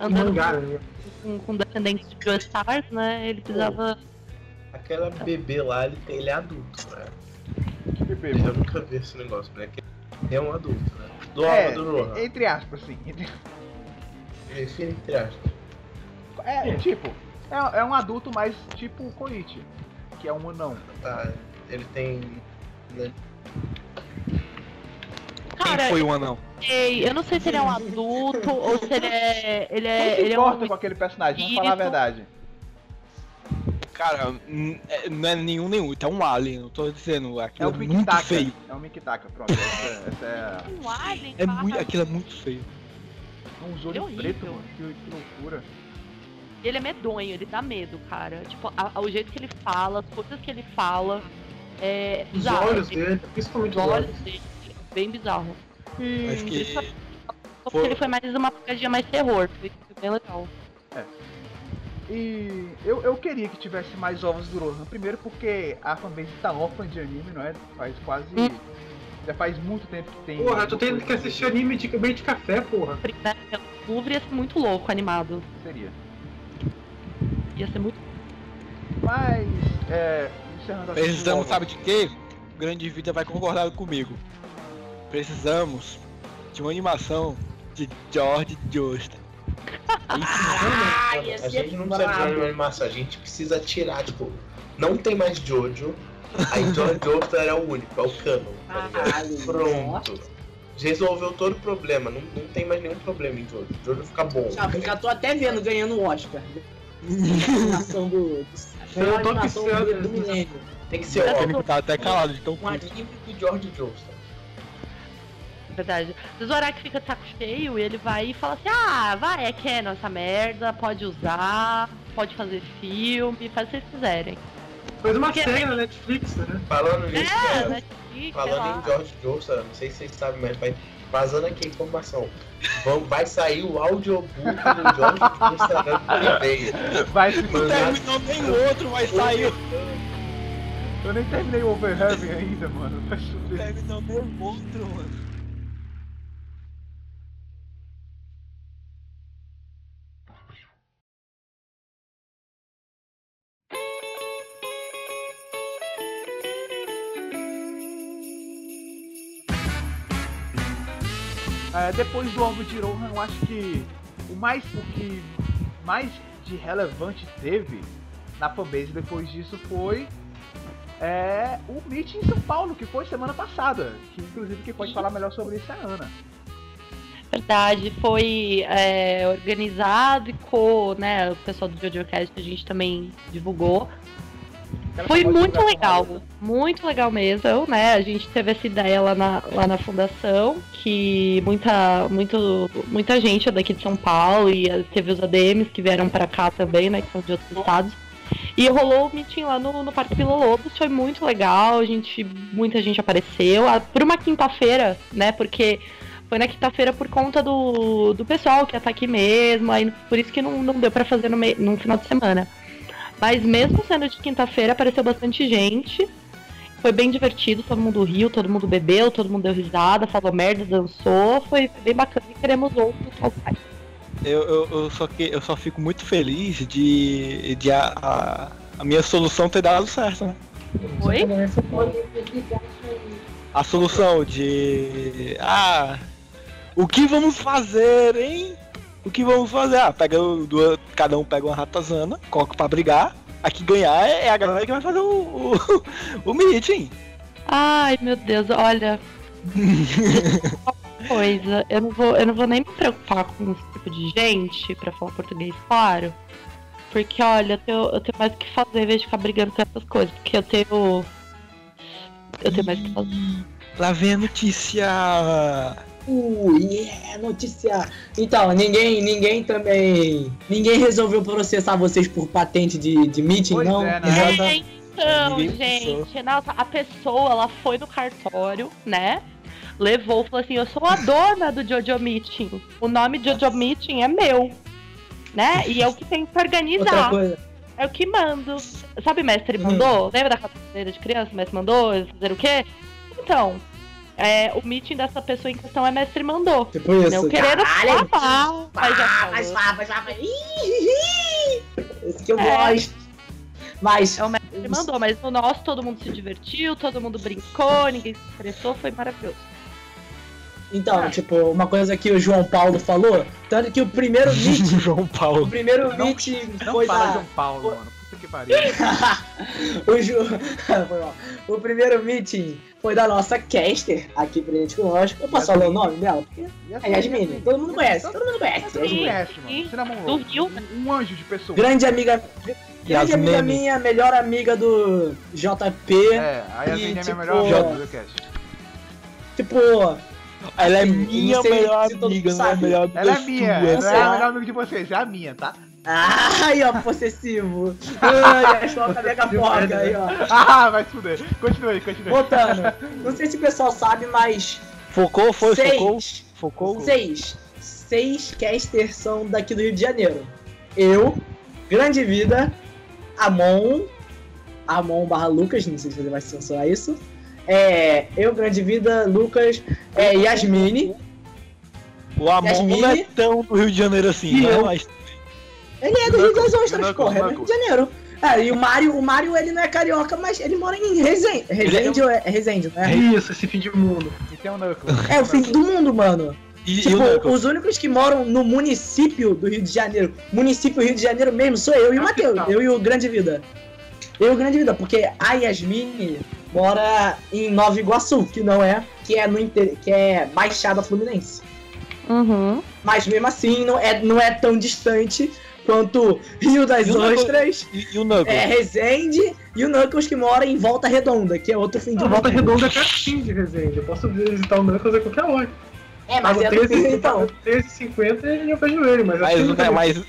Andando mangá, né? com, com descendentes de Joe Stars, né? Ele precisava. Aquela bebê lá, ele, tem, ele é adulto, né? Que bebê, Eu mano. nunca vi esse negócio, né? Que é um adulto, né? Do É, Alba do Rohan. entre aspas, sim. Entre- Esse entre aspas. É, tipo, é, é um adulto mais tipo o Koichi, que é um anão. Tá, ele tem. né? Cara, Quem foi o anão? ei, eu não sei se ele é um adulto ou se ele é. Ele é. Se Ele é importa um. com aquele personagem? Vamos falar a verdade. Cara, é- não é nenhum nenhum, então é um alien, eu tô dizendo, É aquilo o é, muito Mikitaka. feio. É o Mikitaka, pronto. Essa, essa é. Um alien, É muito, aquilo é muito feio. uns É olhos horrível. pretos, mano. Que, que loucura. Ele é medonho, ele dá medo, cara. Tipo, a- a- o jeito que ele fala, as coisas que ele fala. É. Os bizarro, olhos dele, principalmente Os os olhos olhos. dele. É Bem bizarro. E... Mas que. Só porque ele foi mais uma pegadinha mais terror. Foi foi bem legal. E eu, eu queria que tivesse mais ovos do Rohan. Primeiro porque a fanbase tá órfã de anime, não é? Faz quase. Hum. Já faz muito tempo que tem. Porra, tu tem que assistir anime de meio de café, porra. Né? Louvre ia ser muito louco, animado. Seria. Ia ser muito. Mas, é. Encerrando a Precisamos, sabe de quê? Grande Vida vai concordar comigo. Precisamos de uma animação de George Joestar. Ai, a gente não precisa de uma animação, a gente precisa tirar, tipo, não tem mais Jojo. Aí George Joestar é o único, é o canon, tá ligado? Pronto. Resolveu todo o problema, não, não tem mais nenhum problema em Jojo. Jojo fica bom. Já, já tô até vendo ganhando o Oscar. animação do. Eu tô animação do, do milênio. Tem que ser Ele tá até calado de tão um anime do George Joestar. É Verdade. O Zorak fica de saco cheio e ele vai e fala assim: ah, vai, é canon essa merda, pode usar, pode fazer filme, faz o que vocês quiserem. Fez uma Porque- série na Netflix, né? Falando nisso, É, cara, Netflix, falando em George Joestar, não sei se vocês sabem, mas vai vazando aqui a informação. Vão, vai sair o audiobook do George que vem. Vai se Não terminou nem o outro, mas saiu. Eu nem terminei o Over Heaven ainda, mano. Vai Não chover. terminou nem o outro, mano. É, depois do Ovo de Rohan, eu acho que o mais o que mais de relevante teve na fanbase depois disso foi é, o Meet em São Paulo, que foi semana passada. Que inclusive quem pode falar melhor sobre isso é a Ana. Verdade, foi é, organizado e com né, o pessoal do JoJoCast a gente também divulgou. Foi muito legal, rápida. muito legal mesmo, né? A gente teve essa ideia lá na, lá na fundação, que muita, muito, muita gente é daqui de São Paulo e eh, teve os ADMs que vieram pra cá também, né? Que são de outros estados. E rolou o meeting lá no, no Parque Vila Lobos, foi muito legal, a gente, muita gente apareceu. Ah, Por uma quinta-feira, né? Porque foi na quinta-feira por conta do, do pessoal que ia estar aqui mesmo, aí por isso que não, não deu pra fazer no, mei- no final de semana. Mas mesmo sendo de quinta-feira, apareceu bastante gente. Foi bem divertido, todo mundo riu, todo mundo bebeu, todo mundo deu risada, falou merda, dançou. Foi bem bacana e queremos outros locais. Eu, eu, eu só que, eu só fico muito feliz de, de a, a, a minha solução ter dado certo, né? Oi? A solução de. Ah, o que vamos fazer, hein? O que vamos fazer? Ah, pega duas, cada um pega uma ratazana, coloca pra brigar. Aqui ganhar é a galera que vai fazer o, o, o meeting. Ai, meu Deus, olha. Coisa, eu não vou, eu não vou nem me preocupar com esse tipo de gente, pra falar português claro. Porque, olha, eu tenho, eu tenho mais o que fazer em vez de ficar brigando com essas coisas. Porque eu tenho. Eu tenho mais o que fazer. Lá vem a notícia. Uh, yeah, notícia. Então, ninguém, ninguém também. Ninguém resolveu processar vocês por patente de, de meeting, Pois não? é, né? Exata- É, então, Ninguém gente, nossa, a pessoa, ela foi no cartório, né? Levou, falou assim, eu sou a dona do Jojo Meeting. O nome Jojo Meeting é meu. Né? E eu que tenho que Outra organizar. coisa. É o que mando. Sabe, mestre Hum. mandou? Lembra da cadeira de criança? O mestre mandou? Fazer o quê? Então, é, o meeting dessa pessoa em questão é mestre mandou. Tipo isso. Não querendo falar, mas já Ah, falou. mas vá, mas ih. Esse que eu É. gosto. Mas. É o mestre mandou, mas no nosso todo mundo se divertiu, todo mundo brincou, ninguém se estressou, foi maravilhoso. Então, tipo, uma coisa que o João Paulo falou, tanto que o primeiro meeting. João o Paulo. primeiro Não- meeting Não foi fala da. João Paulo, mano. Pariu. o, Ju... o primeiro meeting foi da nossa caster aqui presente conosco. Eu posso falar o nome dela? Porque é Yasmine. Todo mundo conhece, todo mundo conhece. Todo mundo conhece, mano. Do Roll. Rio. Um, um anjo de pessoa. Grande amiga. Grande amiga minha, melhor amiga do JP. É, a Yasmine é minha tipo, melhor amiga do cast. Tipo, Ela é Assim, minha melhor amiga, não é melhor amiga Ela é minha, sua. não sei é a melhor amiga de vocês, é a minha, tá? Ai, ó, possessivo. Ai, a choca mega porca aí, ó. Ah, vai se fuder. Continua aí, continua aí. Voltando, não sei se o pessoal sabe, mas Focou, foi? Focou? seis, Focou? seis, seis casters são daqui do Rio de Janeiro. Eu, Grande Vida, Amon, Amon barra Lucas, não sei se você vai censurar isso. É, eu, Grande Vida, Lucas, é, Yasmine. O amor Yasmine. não é tão do Rio de Janeiro assim, né? Mas Ele é do Rio das E Ostras, porra, é do Rio de Janeiro. É, e o Mário, o Mário, ele não é carioca, mas ele mora em Resende. Resende ou é é Resende, não É é? isso, esse fim de mundo. E tem o Knuckles. É o fim do mundo, mano. E, e Tipo, Knuckles? os únicos que moram no município do Rio de Janeiro, município Rio de Janeiro mesmo, sou eu e o Matheus, eu e o Grande Vida. Eu e o Grande Vida, porque a Yasmine mora em Nova Iguaçu, que não é, que é no inter... que é Baixada Fluminense. Uhum. Mas mesmo assim, não é, não é tão distante quanto Rio das E? Ostras, E, e o Knuckles? é Resende e o Knuckles que mora em Volta Redonda, que é outro fim de A volta redonda é pertinho de Resende. Eu posso visitar o Knuckles a qualquer hora. É, mas Pago é do 13, então. 13,50 e eu vejo ele, mas, Mas, assim, né, mas,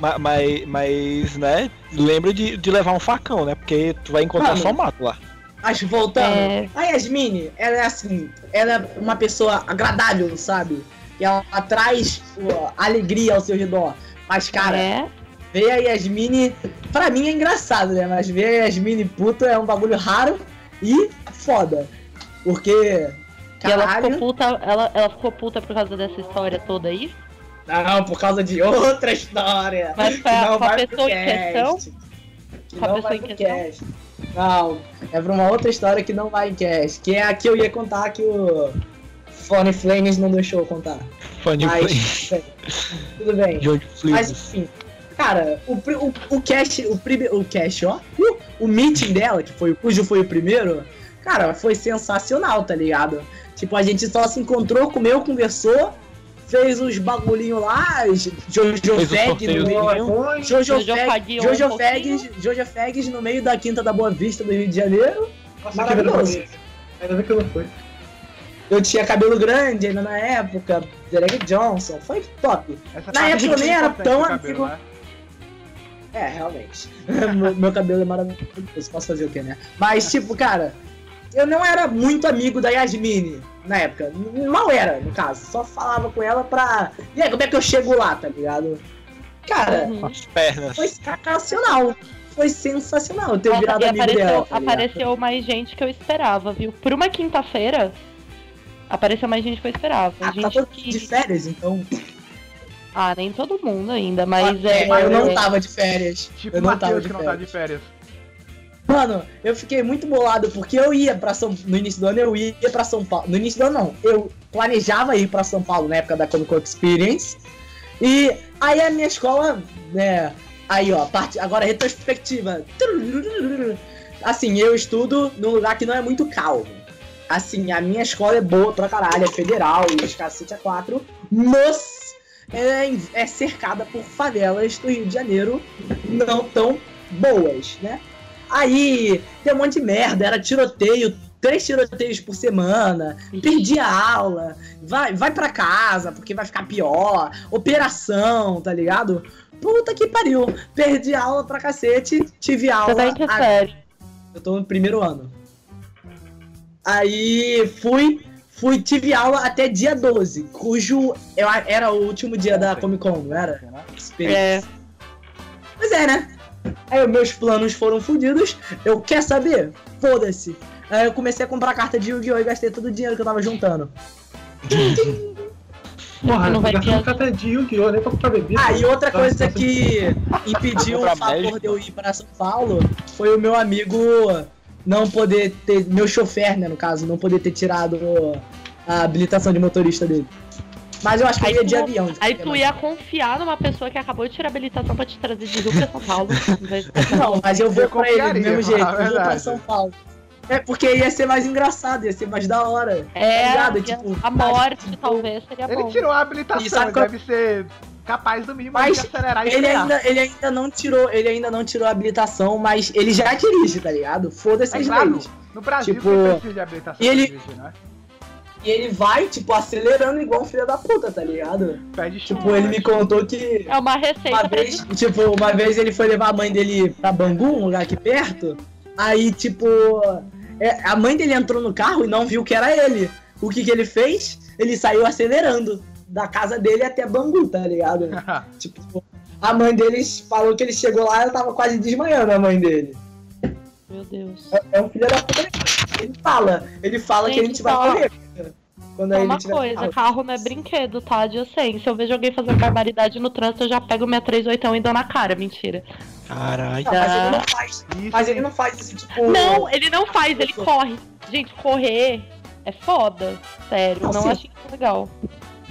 ma- mas, mas, né, lembra de, de levar um facão, né? Porque tu vai encontrar Mano. só mato lá. Mas voltando, É. a Yasmine, ela é assim, ela é uma pessoa agradável, sabe? E ela traz pô, alegria ao seu redor. Mas, cara, é. ver a Yasmine, pra mim é engraçado, né? Mas ver a Yasmine puta é um bagulho raro e foda. Porque, E ela ficou caralho, puta, ela, ela ficou puta por causa dessa história toda aí. não, por causa de outra história. Mas que foi a, não com a vai pro pessoa em questão. Que não pessoa vai em questão? cast. Não, é pra uma outra história que não vai em cast. Que é a que eu ia contar que o Fone Flames não deixou eu contar. Fã de Mas, Flame. bem, tudo bem. De Mas enfim, Cara, o, o, o cast, o primeiro. O cast, ó. uh, o meeting dela, que foi, cujo foi o primeiro, cara, foi sensacional, tá ligado? Tipo, a gente só se encontrou, comeu, conversou, fez uns bagulhinho lá, Jojo Feg no meio. Jojo, Feg, Jojo, Fegs, Jojo Fegs no meio da Quinta da Boa Vista do Rio de Janeiro. Nossa, Maravilhoso. Ainda bem que eu não fui. Eu tinha cabelo grande ainda na época, Derek Johnson, foi top. Essa Na época eu nem é era tão amigo. né? É, realmente. meu, meu cabelo é maravilhoso, posso fazer o quê, né? Mas, tipo, cara, eu não era muito amigo da Yasmine na época. Mal era, no caso. Só falava com ela pra. E aí, como é que eu chego lá, tá ligado? Cara, Uhum. As pernas. foi sensacional. Foi sensacional eu ter Nossa, virado e amigo apareceu, dela. Tá apareceu mais gente que eu esperava, viu? Por uma quinta-feira, apareceu mais gente que eu esperava. Ah, tá gente todo que... de férias, então. Ah, nem todo mundo ainda, mas É, é. mas eu não é- tava de férias. Tipo eu o não tava Matheus de que não tá férias. de férias. Mano, eu fiquei muito bolado porque eu ia pra São no início do ano eu ia pra São Paulo. No início do ano não, eu planejava ir pra São Paulo na época da Comic Con Experience. E aí a minha escola, né, aí ó, parte agora retrospectiva. Assim, eu estudo num lugar que não é muito calmo. Assim, a minha escola é boa pra caralho, é federal e os cacete a quatro, mas é, é cercada por favelas do Rio de Janeiro não tão boas, né? Aí tem um monte de merda, era tiroteio, três tiroteios por semana, perdi a aula, vai, vai pra casa porque vai ficar pior, operação, tá ligado? Puta que pariu, perdi aula pra cacete, tive aula. Você tá em que a- série? eu tô no primeiro ano. Aí fui, fui, tive aula até dia 12, cujo eu, era o último dia da Comic Con, não era? É. Pois é, né? Aí meus planos foram fodidos. Eu quer saber? Foda-se. Aí eu comecei a comprar carta de Yu-Gi-Oh! e gastei todo o dinheiro que eu tava juntando. Porra, Não vai um cata de Yu-Gi-Oh! nem pra comprar bebida. Ah, e outra Tá, coisa tá, que impediu o favor de eu ir para São Paulo foi o meu amigo não poder ter. Meu chofer, né, no caso, não poder ter tirado a habilitação de motorista dele. Mas eu acho que Aí ele ia de tu- avião. de Aí tu ia confiar numa pessoa que acabou de tirar a habilitação pra te trazer de Rio pra São Paulo. de- Não, mas eu vou Eu pra ele do mesmo jeito. Eu vou pra. São Paulo. É porque ia ser mais engraçado, ia ser mais da hora. É, Tá ligado? ia- Tipo, a morte tipo, talvez seria Ele bom. tirou a habilitação, ele qual- deve ser capaz do mínimo Mas de acelerar e Ele ainda, ele ainda não tirou, ele ainda não tirou a habilitação, mas ele já dirige, tá ligado? Foda-se É as claro, leis. no Brasil Tipo, precisa de habilitação e ele- dirigir, né? E ele vai, tipo, acelerando igual um filho da puta, tá ligado? Pede Tipo, ele né? me contou que É uma uma receita pra vez, tipo, uma vez ele foi levar a mãe dele pra Bangu, um lugar aqui perto. Aí, tipo, é, a mãe dele entrou no carro e não viu que era ele. O que que ele fez? Ele saiu acelerando da casa dele até Bangu, tá ligado? tipo, a mãe deles falou que ele chegou lá e ela tava quase desmaiando, a mãe dele. Meu Deus. É, é um filho da puta. Ele fala, ele fala que a Gente, gente vai correr. Quando aí uma coisa, carro. carro não é brinquedo, tá? De assim, se eu vejo alguém fazendo barbaridade no trânsito, eu já pego minha 38 e dou na cara, mentira. Caralho. Não, mas ele não faz. Isso Mas ele não faz isso, tipo. Não, ele não faz, ele corre. Gente, correr é foda. Sério, Não, isso legal.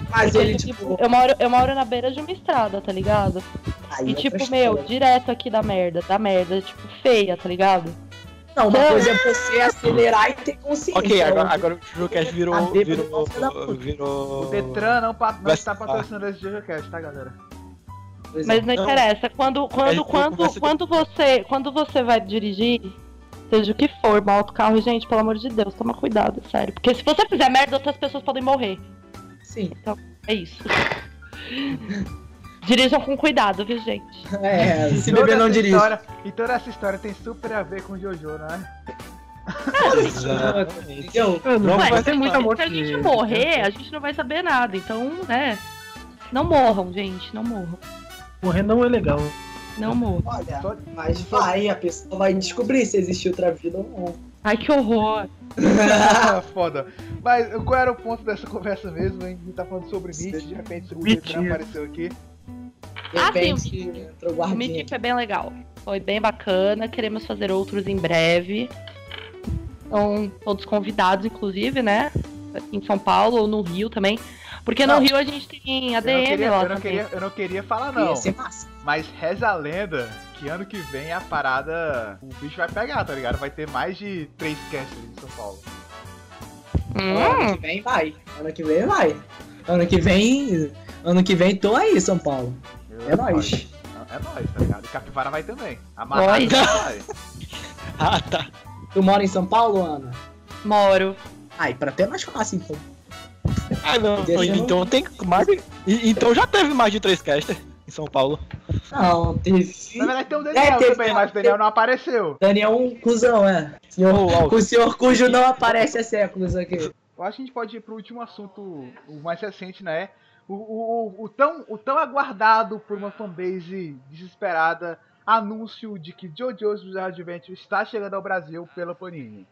Mas Porque, ele, tipo, tipo. eu moro, eu moro na beira de uma estrada, tá ligado? aí E é tipo, meu, direto aqui da merda, da merda, tipo, feia, tá ligado? Não, uma coisa é você acelerar e ter consciência. Ok, agora, agora o Jujocast virou. Tá virou. puta. virou. O Detran não, não está patrocinando esse JojoCast, tá, galera? Pois é. Mas não Não. interessa. Quando, quando, eu quando, quando, você, quando você vai dirigir, seja o que for, mal outro carro, gente, pelo amor de Deus, toma cuidado, sério. Porque se você fizer merda, outras pessoas podem morrer. Sim. É isso. Dirijam com cuidado, viu, gente? É, se beber não dirige. história- e toda essa história tem super a ver com o Jojo, né? Exatamente. Entendeu? É, não, Não, vai ter se, muita morte. se a gente de- morrer, a gente não vai saber nada. Então, né? Não morram, gente. Não morram. Morrer não é legal. Não morram. Olha, mas vai, a pessoa vai descobrir se existe outra vida ou não. Ai, que horror. Foda. Mas qual era o ponto dessa conversa mesmo, hein? A gente tá falando sobre Meet, de repente o Mentira. apareceu aqui. De Ah, sim, repente entrou o. Meetup é bem legal. Foi bem bacana. Queremos fazer outros em breve. São todos convidados, inclusive, né? Em São Paulo ou no Rio também. Porque Não. no Rio a gente tem Eu não, ADM queria, lá eu, não também. queria, eu não queria falar, não. Ia ser massa. Mas reza a lenda que ano que vem a parada. O bicho vai pegar, tá ligado? Vai ter mais de três casters em São Paulo. Ano Hum, que vem vai. Ano que vem vai. Ano que vem. Ano que vem tô aí, São Paulo. Eu- É nóis. É nóis, tá ligado? E Capivara vai também. Amarrado Nóis. vai. Ah, tá. Tu mora em São Paulo, Ana? moro. Ai, pra ter é mais fácil, então. Ah, não. Um- Então tem mais. de- Então já teve mais de três casters em São Paulo. Não, teve. Na verdade tem o Daniel É, teve- também, mas o Daniel não apareceu. Daniel é um cuzão, é. Senhor, Alto. o senhor cujo não aparece há séculos aqui. Eu acho que a gente pode ir pro último assunto, o mais recente, né? O, o, o, o tão, o tão aguardado por uma fanbase desesperada anúncio de que JoJo's Bizarre Adventure está chegando ao Brasil pela Panini.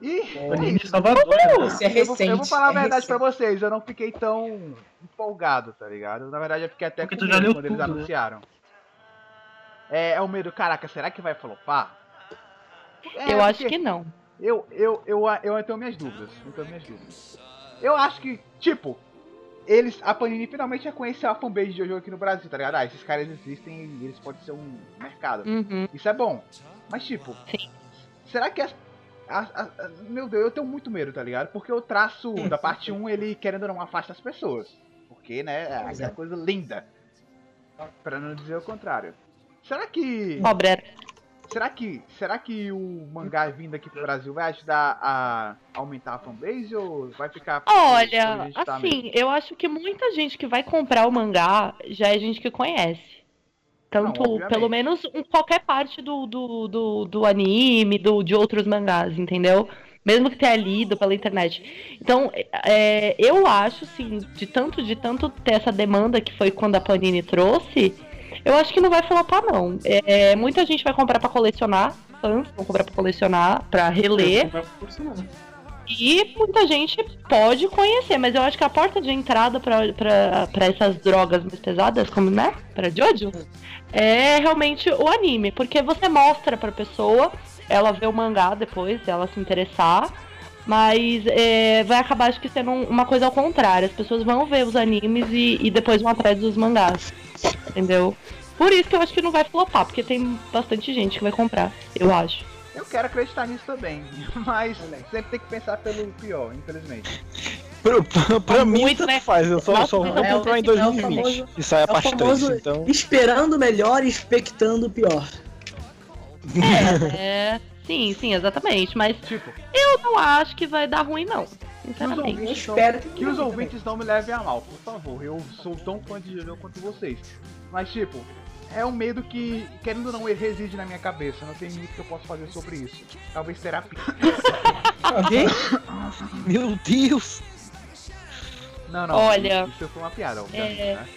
E é isso. Salvador. né? Isso é eu, vou, recente. eu vou falar a é verdade pra recente. vocês, eu não fiquei tão empolgado, tá ligado? Na verdade eu fiquei até Porque com medo quando eles tudo, né? anunciaram. É, é o medo, caraca, será que vai flopar? É, eu acho que não. eu, eu, eu, eu, tenho minhas dúvidas. Eu tenho minhas dúvidas. Eu acho que, tipo, eles, a Panini finalmente reconheceu a fanbase de Jojo aqui no Brasil, tá ligado? Ah, esses caras existem e eles podem ser um mercado. Uhum. Isso é bom. Mas, tipo, Sim. será que as, as- as- Meu Deus, eu tenho muito medo, tá ligado? Porque o traço da parte 1, ele querendo ou não afasta as pessoas. Porque, né, é aquela é. coisa linda. Pra não dizer o contrário. Será que. Obra. Será que, será que o mangá vindo aqui pro Brasil vai ajudar a aumentar a fanbase ou vai ficar. Olha, a tá mesmo? assim, eu acho que muita gente que vai comprar o mangá já é gente que conhece. Tanto, Não, pelo menos em qualquer parte do, do, do, do anime, do, de outros mangás, entendeu? Mesmo que tenha lido pela internet. Então, é, eu acho, assim, de tanto, de tanto ter essa demanda que foi quando a Panini trouxe, eu acho que não vai flopar, não. É, muita gente vai comprar pra colecionar, fãs vão comprar pra colecionar, pra reler. E muita gente pode conhecer, mas eu acho que a porta de entrada pra essas drogas mais pesadas, como, né? Pra Jojo, é realmente o anime. Porque você mostra pra pessoa, ela vê o mangá depois, ela se interessar. Mas é, vai acabar, acho que sendo um- uma coisa ao contrário. As pessoas vão ver os animes e, e depois vão atrás dos mangás. Entendeu? Por isso que eu acho que não vai flopar, porque tem bastante gente que vai comprar, eu acho. Eu quero acreditar nisso também. Mas sempre tem que pensar pelo pior, infelizmente. Pra, pra, pra mim, Muito, tanto né? faz. Eu só, Nossa, só vou é comprar em é o 2020. famoso- e sai a É parte 3, famoso então. esperando o melhor e expectando o pior. É, sim, sim, exatamente. Mas Tipo, eu não acho que vai dar ruim, não. que os Sinceramente. Não, espero que, que os ouvintes não me levem a mal, por favor. Eu sou tão fã de quanto vocês. Mas, tipo, é um medo que, querendo ou não, ele reside na minha cabeça. Não tem muito que eu possa fazer sobre isso. Talvez terapia. Meu Deus! Não, não. Olha, Isso foi uma piada, obviamente, é- né?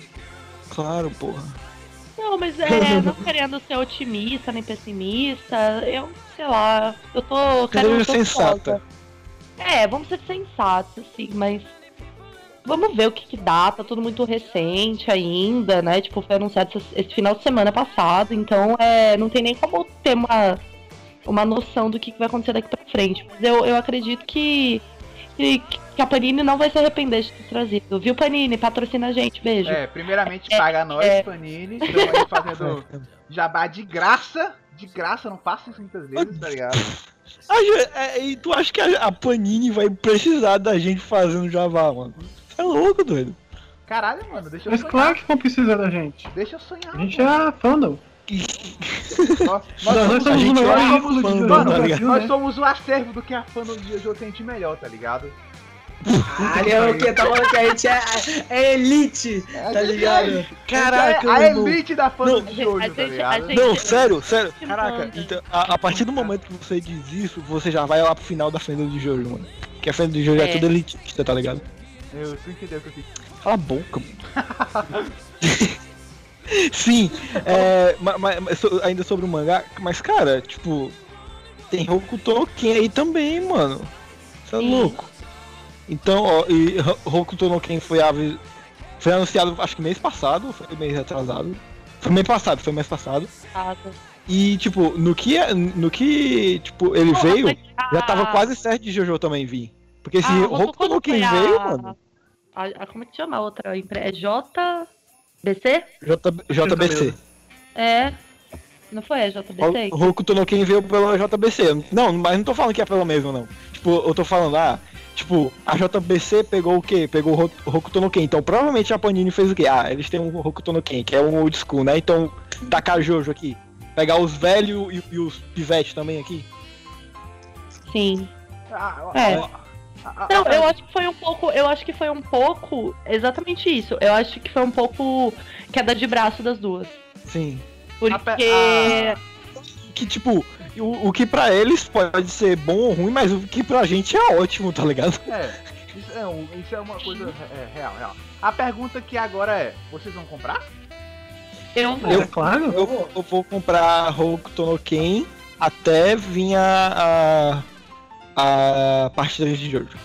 Claro, porra. Não, mas é, não querendo ser otimista nem pessimista, eu, sei lá, eu tô Querendo eu tô sensata. É, vamos ser sensatos, sim, mas vamos ver o que, que dá, tá tudo muito recente ainda, né? Tipo, foi anunciado esse, esse final de semana passado, então é, não tem nem como ter uma, uma noção do que, que vai acontecer daqui pra frente. Mas eu, eu acredito que, que, que a Panini não vai se arrepender de ter trazido. Viu, Panini? Patrocina a gente, beijo. É, primeiramente É, paga nós, é. Panini. Estamos aí fazendo jabá de graça. De graça, não faço isso muitas vezes, tá ligado? A ge- é, e tu acha que a, a Panini vai precisar da gente fazendo Java, mano? É louco, doido? Caralho, mano, deixa eu Mas sonhar. claro que vão precisar da gente. Deixa eu sonhar. A gente mano. é fandom. Nós, Nós, nós, somos o melhor é de fandom, Jojo tá ligado? Nós né? somos o acervo do que a fã do Jojo tem de melhor, tá ligado? Ali é o que? Tá falando que a gente é, é elite, tá ligado? Caraca, é a mano. elite da fã Não, Jojo, gente- tá ligado? gente- Não, sério, sério. Que Caraca, manda. então, a, a partir do momento que você diz isso, você já vai lá pro final da fenda de Jojo, mano. Porque a fenda de Jojo é, É. tudo elitista, tá ligado? Eu, tu entendeu o que eu quis. Cala a boca, mano. Sim, é, ma- ma- ma- so- ainda sobre o mangá, mas cara, tipo, tem Hokuto Ken aí também, mano. Você é Sim. louco. Então, ó, e Ho- Hokuto no Ken foi, avi- foi anunciado, acho que mês passado, foi mês atrasado. Foi mês passado, foi mês passado. E, tipo, no que, no que tipo, ele veio, mas já tava quase certo de Jojo também vir. Porque se a Hokuto no Ken foi a- veio, mano, a, a- como é que chama a outra empresa? É JBC? J, JBC. É. Não foi a JBC? O no Ken veio pela JBC. Não, mas não tô falando que é pela mesma, não. Tipo, eu tô falando, ah, tipo, a JBC pegou o quê? Pegou o Ro- o Hokuto no Ken. Então, provavelmente a Panini fez o quê? Ah, eles têm um Hokuto no Ken, que é um old school, né? Então, tacar Jojo aqui. Pegar os velhos e, e os pivetes também aqui. Sim. Ah, É. ó, Não, a- eu acho que foi um pouco. Eu acho que foi um pouco. Exatamente isso. Eu acho que foi um pouco queda de braço das duas. Sim. Porque. A a- Que, tipo, o, o que pra eles pode ser bom ou ruim, mas o que pra gente é ótimo, tá ligado? É, isso é, um- isso é uma coisa é, real, real. A pergunta que agora é, vocês vão comprar? Eu, Eu- É claro. Eu, eu vou comprar Hokuto no Ken até vir a, a, a partida de Jojo.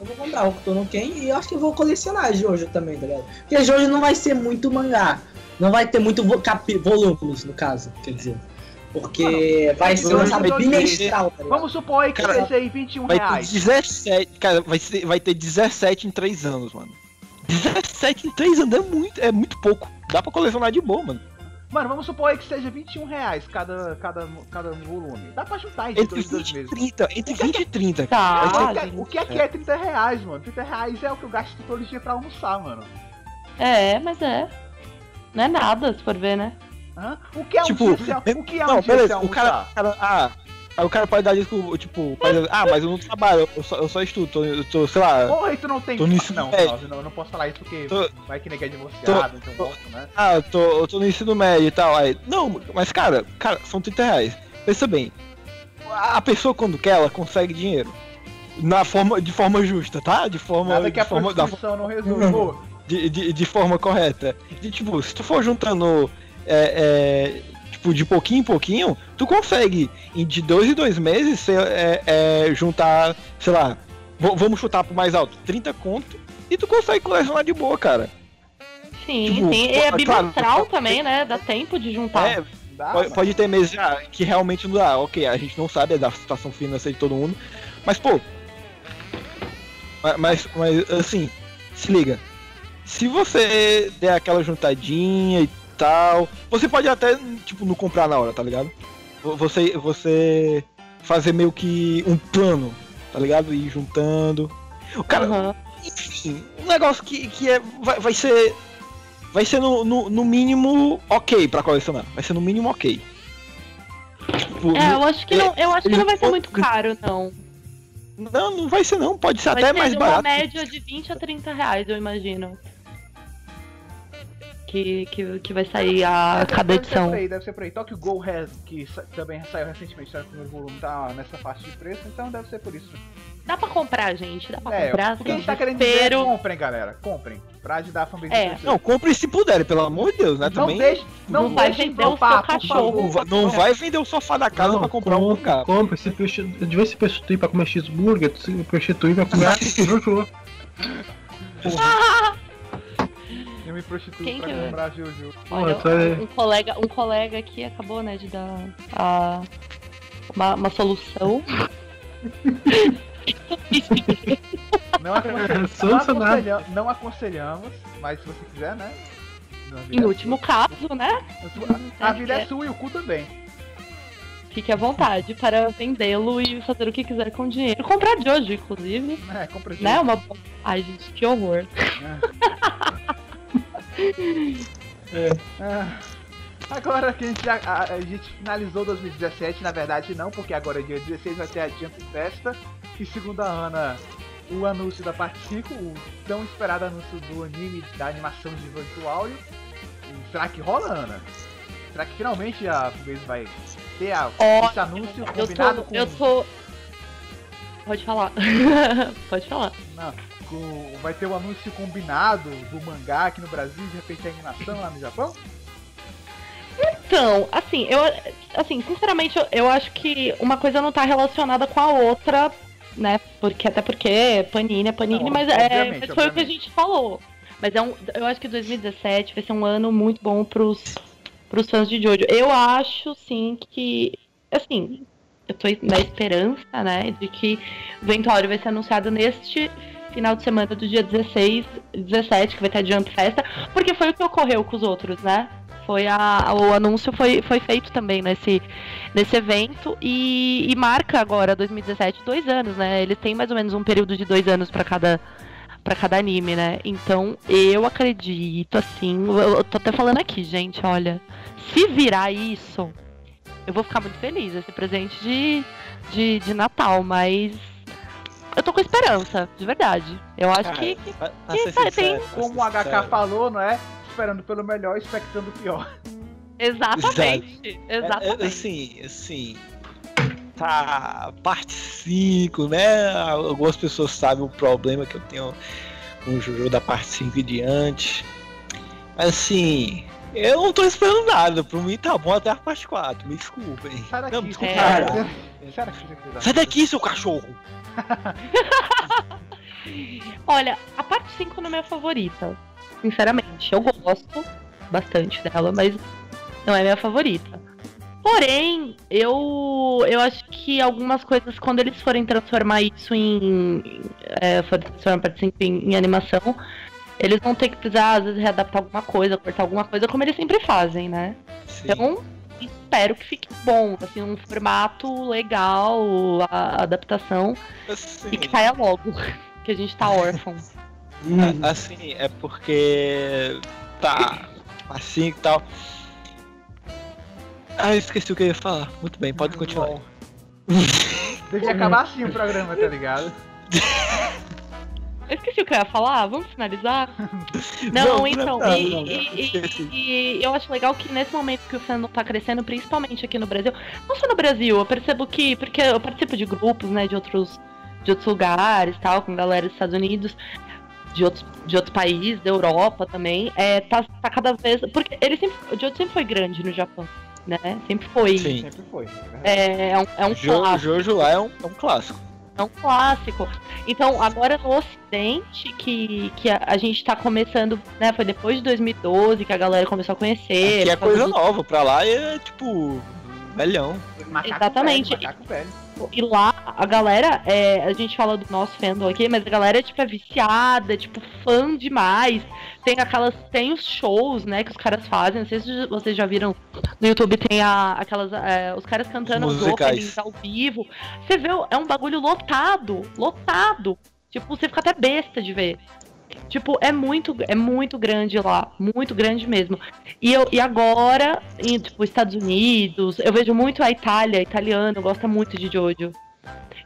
Eu vou comprar o Kuto no Ken e eu acho que eu vou colecionar Jojo também, tá ligado? Porque Jojo não vai ser muito mangá. Não vai ter muito vo no caso, quer dizer. Porque vai ser lançado vai ter- bimestral, tá ligado? Vamos supor aí que Cara, seja aí 21 Vai ter reais. 17. Cara, vai, ser, vai ter 17 em 3 anos, mano. 17 em 3 anos é muito, é muito pouco. Dá pra colecionar de boa, mano. Mano, vamos supor aí que seja 21 reais cada, cada, cada volume. Dá pra juntar entre Entre dois, dois 20 e meses. 30. Entre 20 e 30. Tá, O que, é, gente. o que é que é 30 reais, mano? 30 reais é o que eu gasto todo dia pra almoçar, mano. É, mas é. Não é nada, se for ver, né? Hã? O que é um Tipo, dia o que é um Não, beleza. O almoçar? cara, o cara. Ah. Aí O cara pode dar desculpa, tipo, pode ah, mas eu não trabalho, eu só, eu só estudo, tô, eu tô, sei lá, Porra, e tu não tem. Tô no ensino não, médio. não, eu não posso falar isso porque Tô- vai que ninguém é divorciado, então tô- gosto, né? Ah, eu tô, eu tô no ensino médio e tal. Aí, não, mas cara, cara, são 30 reais. Pensa bem, a pessoa quando quer, ela consegue dinheiro. Na forma, de forma justa, tá? De forma, Nada que de a forma, da, não resolva. de, de, de forma correta. E, tipo, se tu for juntando, é, é, tipo, de pouquinho em pouquinho, tu consegue, em de dois em dois meses, ser, é, é, juntar, sei lá, vamos chutar pro mais alto, 30 conto, e tu consegue colecionar de boa, cara. Sim, Tipo, sim. E é claro, bimestral claro. também, né? Dá tempo de juntar. É, Pode, pode ter meses ah, que realmente não dá, ok, a gente não sabe é da situação financeira de todo mundo, mas pô. ma- Mas, mas assim, se liga. Se você der aquela juntadinha e tal, você pode até, tipo, não comprar na hora, tá ligado? Vo- Você, você fazer meio que um plano, tá ligado? Ir juntando. O cara, Aham. enfim, um negócio que, que é, vai, vai ser. Vai ser no, no, no mínimo ok pra colecionar. Vai ser no mínimo ok. Tipo, É, eu acho que não, eu acho que não vai ser muito caro, não. não, não vai ser não, pode ser Vai até ser mais uma barato. média de 20 a 30 reais, eu imagino. Que, que, que vai sair a É, cada deve ser edição. por aí, deve ser por aí. Tokyo Go Res, que também saiu recentemente, no primeiro volume, tá nessa faixa de preço, então deve ser por isso. Dá pra comprar, gente. Dá pra É, comprar. o que a gente tá querendo dizer é comprem, galera. Comprem. Pra ajudar a fanbase É. Não, compre se puder, pelo amor de Deus, né? Não Também deixe, não, Não vai vender o seu cachorro. favor. não, vai, não vai vender o sofá da casa pra comprar um carro. compra, se devia se prostituir pra comer cheeseburger, se prostituir pra comer Jojo. Eu me prostituo Quem pra que- comprar Jojo. Olha, tá aí. um, um colega, um colega aqui acabou, né, de dar a, uma, uma solução. Não, acon- não, Solucionado. aconselha- não aconselhamos, mas se você quiser, né? Em é último caso, né? sua. A a vida é sua e o cu também. Fique à vontade para vendê-lo e fazer o que quiser com o dinheiro. Comprar de hoje, inclusive. É, compra Né? Jojo. Uma... Ai, gente, que horror. Ah, Agora que a gente, a, a gente finalizou 2017, na verdade não, porque agora é dia 16 vai ter a Jump Festa, e segundo a Ana, o anúncio da parte 5, o tão esperado anúncio do anime, da animação de virtual. Será que rola, Ana? Será que finalmente a vez vai ter a, Ó, esse anúncio Eu combinado tô. com, Eu tô. Pode falar. Pode falar. não, com- Vai ter o anúncio combinado do mangá aqui no Brasil, de repente a animação lá no Japão? Então, assim, eu. Assim, sinceramente, eu, eu acho que uma coisa não tá relacionada com a outra, né? Porque, até porque Panini é Panini, Não, mas, é, obviamente, mas foi o que a obviamente. gente falou. Mas é um, eu acho que 2017 vai ser um ano muito bom pros, pros fãs de Jojo. Eu acho, sim, que. Assim, eu tô na esperança, né, de que o Ventório vai ser anunciado neste final de semana do dia 16, 17, que vai ter Jump Festa, porque foi o que ocorreu com os outros, né? Foi a, o anúncio foi, foi feito também nesse, nesse evento e, e marca agora 2017 dois anos, né? Eles têm mais ou menos um período de dois anos para cada para cada anime, né? Então eu acredito assim, eu, eu tô até falando aqui, gente, olha, se virar isso, eu vou ficar muito feliz, esse presente de, de, de Natal, mas eu tô com esperança, de verdade. Eu acho Cara, que, que- pra- pra que ser tá- sincero, tem- ser Como o HK falou, não é? Esperando pelo melhor, expectando o pior. exatamente, é- é- exatamente. assim, assim. Tá. Parte 5, né? Algumas pessoas sabem o problema que eu tenho com o Jojo da parte 5 e diante. Mas assim. Eu não tô esperando nada, por mim tá bom até a parte 4, me desculpem. Sai daqui, Não, desculpa, É. cara. cara. Sai daqui, Sai daqui, seu cachorro! Olha, a parte 5 não é minha favorita. Sinceramente, eu gosto bastante dela, mas não é minha favorita. Porém, eu eu acho que algumas coisas, quando eles forem transformar isso em. É, forem transformar a parte 5 em, em animação, eles vão ter que precisar, às vezes, readaptar alguma coisa, cortar alguma coisa, como eles sempre fazem, né? Sim. Então, espero que fique bom, assim, um formato legal, a adaptação, Assim, e que caia logo, que a gente tá órfão. a- assim, é porque. Tá. Assim e tal. Ah, eu esqueci o que eu ia falar. Muito bem, pode continuar. Bom. Devia acabar assim o programa, tá ligado? Eu esqueci o que eu ia falar, vamos finalizar? Não, Não, então, não, e, não, não, e- e- e eu acho legal que nesse momento que o fandom tá crescendo, principalmente aqui no Brasil, não só no Brasil, eu percebo que, porque eu participo de grupos, né, de outros, de outros lugares, tal, com galera dos Estados Unidos, de outros, de outros países, da Europa também, é, tá, tá cada vez, porque ele sempre, o Jojo sempre foi grande no Japão, né, sempre foi, Sim. Sempre foi. é, é um, é um Jo- clássico. Jojo lá é um, é um clássico. É um clássico. Então, agora no Ocidente, que, que a, a gente tá começando, né? Foi depois de 2012 que a galera começou a conhecer. Aqui é coisa do- nova, pra lá é tipo. velhão. Macaco Exatamente. Velho, macaco velho. E lá, a galera, é, a gente fala do nosso fandom aqui, mas a galera, tipo, é viciada, tipo, fã demais. Tem aquelas, tem os shows, né, que os caras fazem. Não sei se vocês já viram no YouTube, tem a, aquelas, é, os caras cantando os openings ao vivo. Você vê, é um bagulho lotado, lotado. Tipo, você fica até besta de ver. Tipo, é muito, é muito grande lá, muito grande mesmo. E, eu, e agora, em, tipo, Estados Unidos, eu vejo muito a Itália, italiano, gosta muito de Jojo.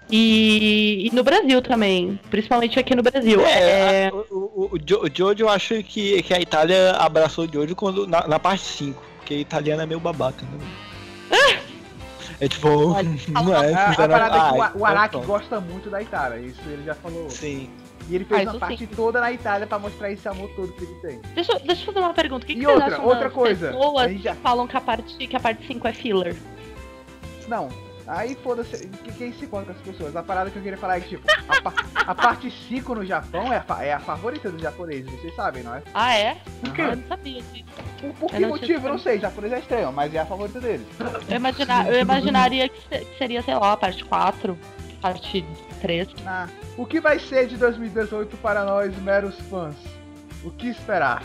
E, e no Brasil também, principalmente aqui no Brasil. É, É, a- o, o, o Jo- o Jojo eu acho que, que a Itália abraçou o Jojo quando, na, na parte 5, porque italiano é meio babaca, né? É tipo, Olha, não é? A, a parada é que o, o Araki gosta muito da Itália, isso ele já falou. Sim. E ele fez Ah, uma parte sim. toda na Itália pra mostrar esse amor todo que ele tem. deixa, eu- deixa eu fazer uma pergunta. O que, que E vocês outra, acham outra coisa, pessoas gente já- que falam que a, parte, que a parte 5 é filler? Não, aí foda-se, que- quem se conta com as pessoas? A parada que eu queria falar é que, tipo, a, pa- a parte 5 no Japão é a, é a favorita dos japoneses, vocês sabem, não é? Ah, é? Por Ah, eu não sabia disso. Por, por que Eu motivo? Eu não sei, japonês é estranho, mas é a favorita deles. Eu, imagina, eu imaginaria que, se- que seria, sei lá, a parte 4, parte 3. Ah, o que vai ser de 2018 para nós, meros fãs? O que esperar?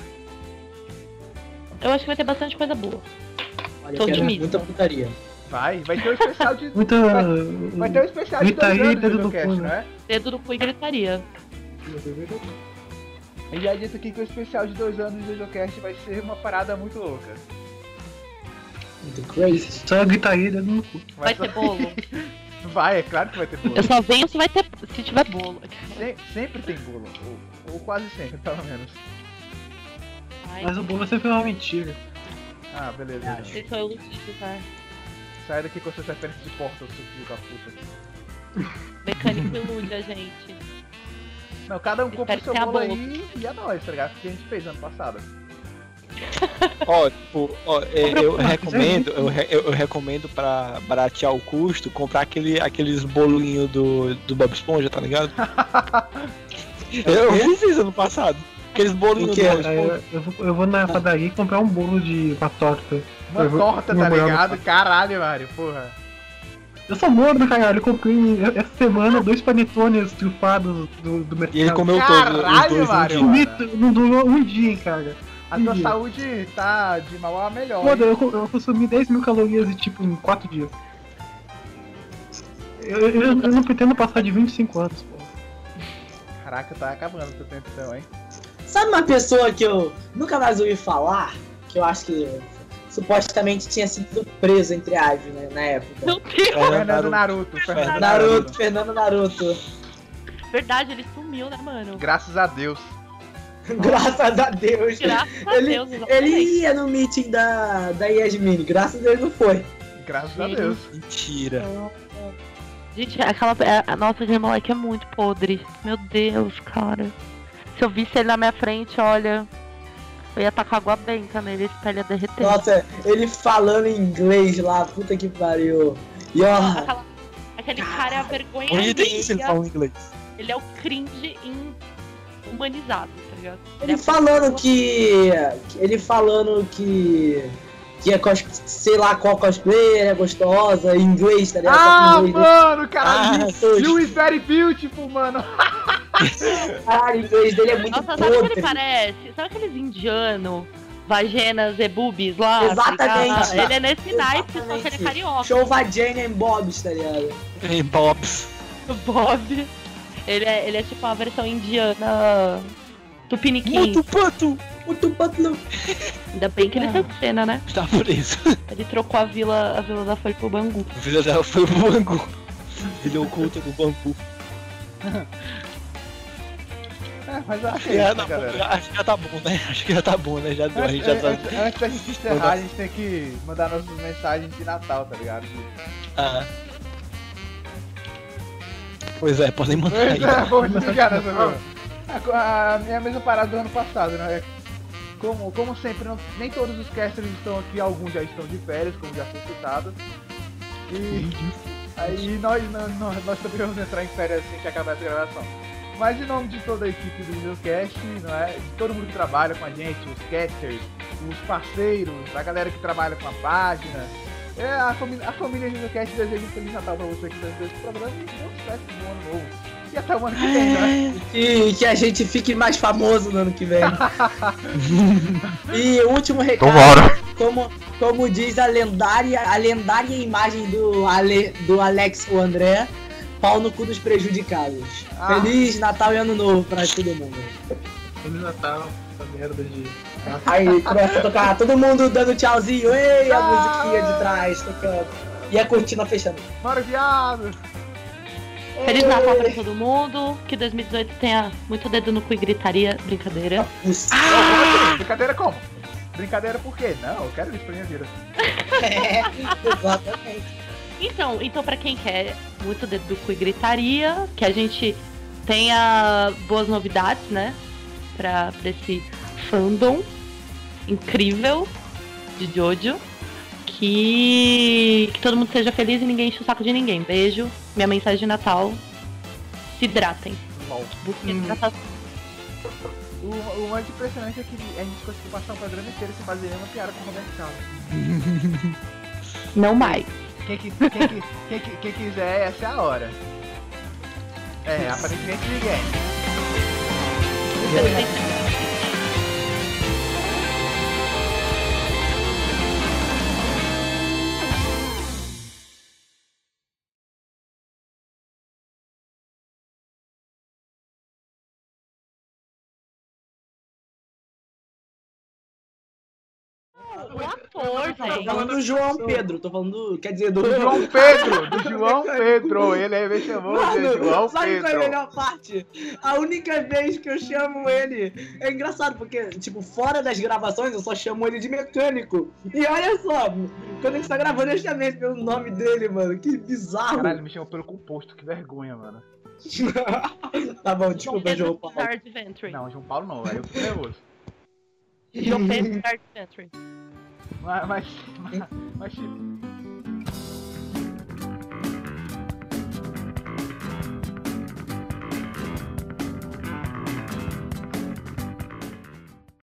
Eu acho que vai ter bastante coisa boa. Olha, Tô otimista. muita putaria. Vai, vai ter um especial de. Muita. Vai ter um especial de dois anos dedo do no Cast, cu, não é? Dedo no cu e gritaria. E já dito aqui que o especial de dois anos do JojoCast vai ser uma parada muito louca. Muito crazy. Só gritaria dedo no cu. Vai só- ter bolo? Vai, é claro que vai ter bolo. Eu só venho se vai ter. se tiver bolo. Se- sempre tem bolo, ou, ou quase sempre, pelo menos. Ai, Mas o bolo sempre é uma mentira. Ah, beleza. então. vocês são iludidos, né? Sai daqui com suas referências de porta, seu filho da puta. Mecânico ilude a gente. Não, cada um compra o seu que bolo bolo. aí e é nóis, tá ligado? Porque a gente fez ano passado. Ó, tipo, ó, é, eu recomendo, eu, re- eu, eu recomendo pra baratear o custo, comprar aquele, aqueles bolinhos do, do Bob Esponja, tá ligado? eu, eu fiz isso ano passado. Aqueles bolinhos do Bob Aí Esponja. eu, eu vou, eu vou na padaria e comprar um bolo de uma torta. Uma Eu vou- torta, tá ligado? Caralho, Mário, porra. Eu sou gordo, caralho. Eu comprei essa semana dois panetones trufados do, do mercado. E ele comeu todos os Caralho, dois um Mário. dia. Comi, t- não durou um dia, cara. A tua Ih. saúde tá de mal a melhor. Foda, eu, eu consumi 10 mil calorias e, tipo, em 4 dias. Eu, eu, eu não pretendo passar de 25 anos, pô. Caraca, tá acabando o teu tempo então, hein? Sabe uma pessoa que eu nunca mais ouvi falar? Que eu acho que supostamente tinha sido preso, entre aspas, né, na época. Meu Deus, É, Fernando Naruto. Naruto. Fernando Naruto, Fernando Naruto. verdade, ele sumiu, né, mano? Graças a Deus. Graças a Deus. Graças a Ele, Deus, exatamente. ele ia no meeting da, da Yasmin, graças a Deus não foi. Graças a. Deus. Mentira. Gente, aquela. é- a- Nossa, aquele moleque é muito podre. Meu Deus, cara. Se eu visse ele na minha frente, olha. Eu ia estar com água benta nele, esse pele ia derreter. Nossa, ele falando em inglês lá, puta que pariu. E ó, Aquela- aquele cara é a vergonha. Onde tem isso ele alheia. fala inglês? Ele é o cringe em- humanizado, ligado? ele é falando que. Ele falando que. Que é cos, sei lá qual cosplayer é gostosa, em inglês, tá ligado? Ah, Tá inglês, mano, caralho. Ah, you is very beautiful, mano. Cara, o inglês dele é muito Nossa, sabe o que podre. ele parece? Sabe aqueles indianos, vagenas e boobies lá? tá Exatamente. ele é nesse naipe, só que ele é carioca. Show Vagina and Bobs, tá ligado? Em Bobs. Bob. Ele é, ele é tipo uma versão indiana tupiniquim. Muito pato! Muito butler. Ainda bem que ele saiu de cena, né? Tá preso. Ele trocou a vila, a vila da Folha pro Bangu. A filha dela foi pro Bangu. Filha oculta do Bangu. É, mas eu acho que é É, isso, não, galera. acho que já tá bom, né? Acho que já tá bom, né? Já deu, a gente Antes, já tá. antes- antes da gente encerrar, a gente tem que mandar nossas mensagens de Natal, tá ligado? Ah. Pois é, podem mandar aí. Pois é, vou desligar nessa mesmo. A, a, é a mesma parada do ano passado, né? Como, como sempre, não- nem todos os casters estão aqui, alguns já estão de férias, como já foi citado. E aí nós, nós, nós, também vamos entrar em férias assim que acabar essa gravação. Mas em nome de toda a equipe do Videocast, não é? De todo mundo que trabalha com a gente, os casters, os parceiros, a galera que trabalha com a página. É, a, família, a família Videocast deseja um Feliz Natal pra você que está vendo esse programa e bom sucesso no ano novo. E até o ano que vem, né? E que a gente fique mais famoso no ano que vem. e o último recado, como, como diz a lendária, a lendária imagem do, Ale, do Alex o André, pau no cu dos prejudicados. Ah. Feliz Natal e Ano Novo pra todo mundo. Feliz Natal, essa merda de. Aí começa a tocar todo mundo dando tchauzinho, ei, a Tchau. musiquinha de trás tocando. E a cortina fechando. Bora, viado! Feliz Natal pra todo mundo. Que 2018 tenha muito dedo no cu e gritaria. Brincadeira. Ah! Brincadeira como? Brincadeira por quê? Não, eu quero isso pra minha vida. É, exatamente. Então, então para quem quer muito dedo do cu e gritaria, que a gente tenha boas novidades, né? Pra, pra esse fandom incrível de Jojo. Que, que todo mundo seja feliz e ninguém enche o saco de ninguém. Beijo. Minha mensagem de Natal. Se hidratem. Busquem Hum. O, o mais impressionante é que a gente conseguiu passar o programa inteiro sem fazer uma piada com o Roberto Carlos. Não mais. Quem, quem, quem, quem quiser, essa é a hora. É, aparentemente ninguém. Tô gente. falando do João Pedro, tô falando do. Quer dizer, do. Do João Pedro! Do João Pedro! Ele é me chamou de Mano, João sabe qual é a Pedro. melhor parte? A única vez que eu chamo ele. É engraçado, porque, tipo, fora das gravações eu só chamo ele de mecânico. E olha só, quando a gente tá gravando, eu chamei pelo nome dele, mano. Que bizarro. Caralho, ele me chamou pelo composto, que vergonha, mano. tá bom, desculpa, João Paulo. Não, João Paulo não, aí eu fico nervoso. João Pedro Star Adventure. Mas, mas, mas, mas tipo,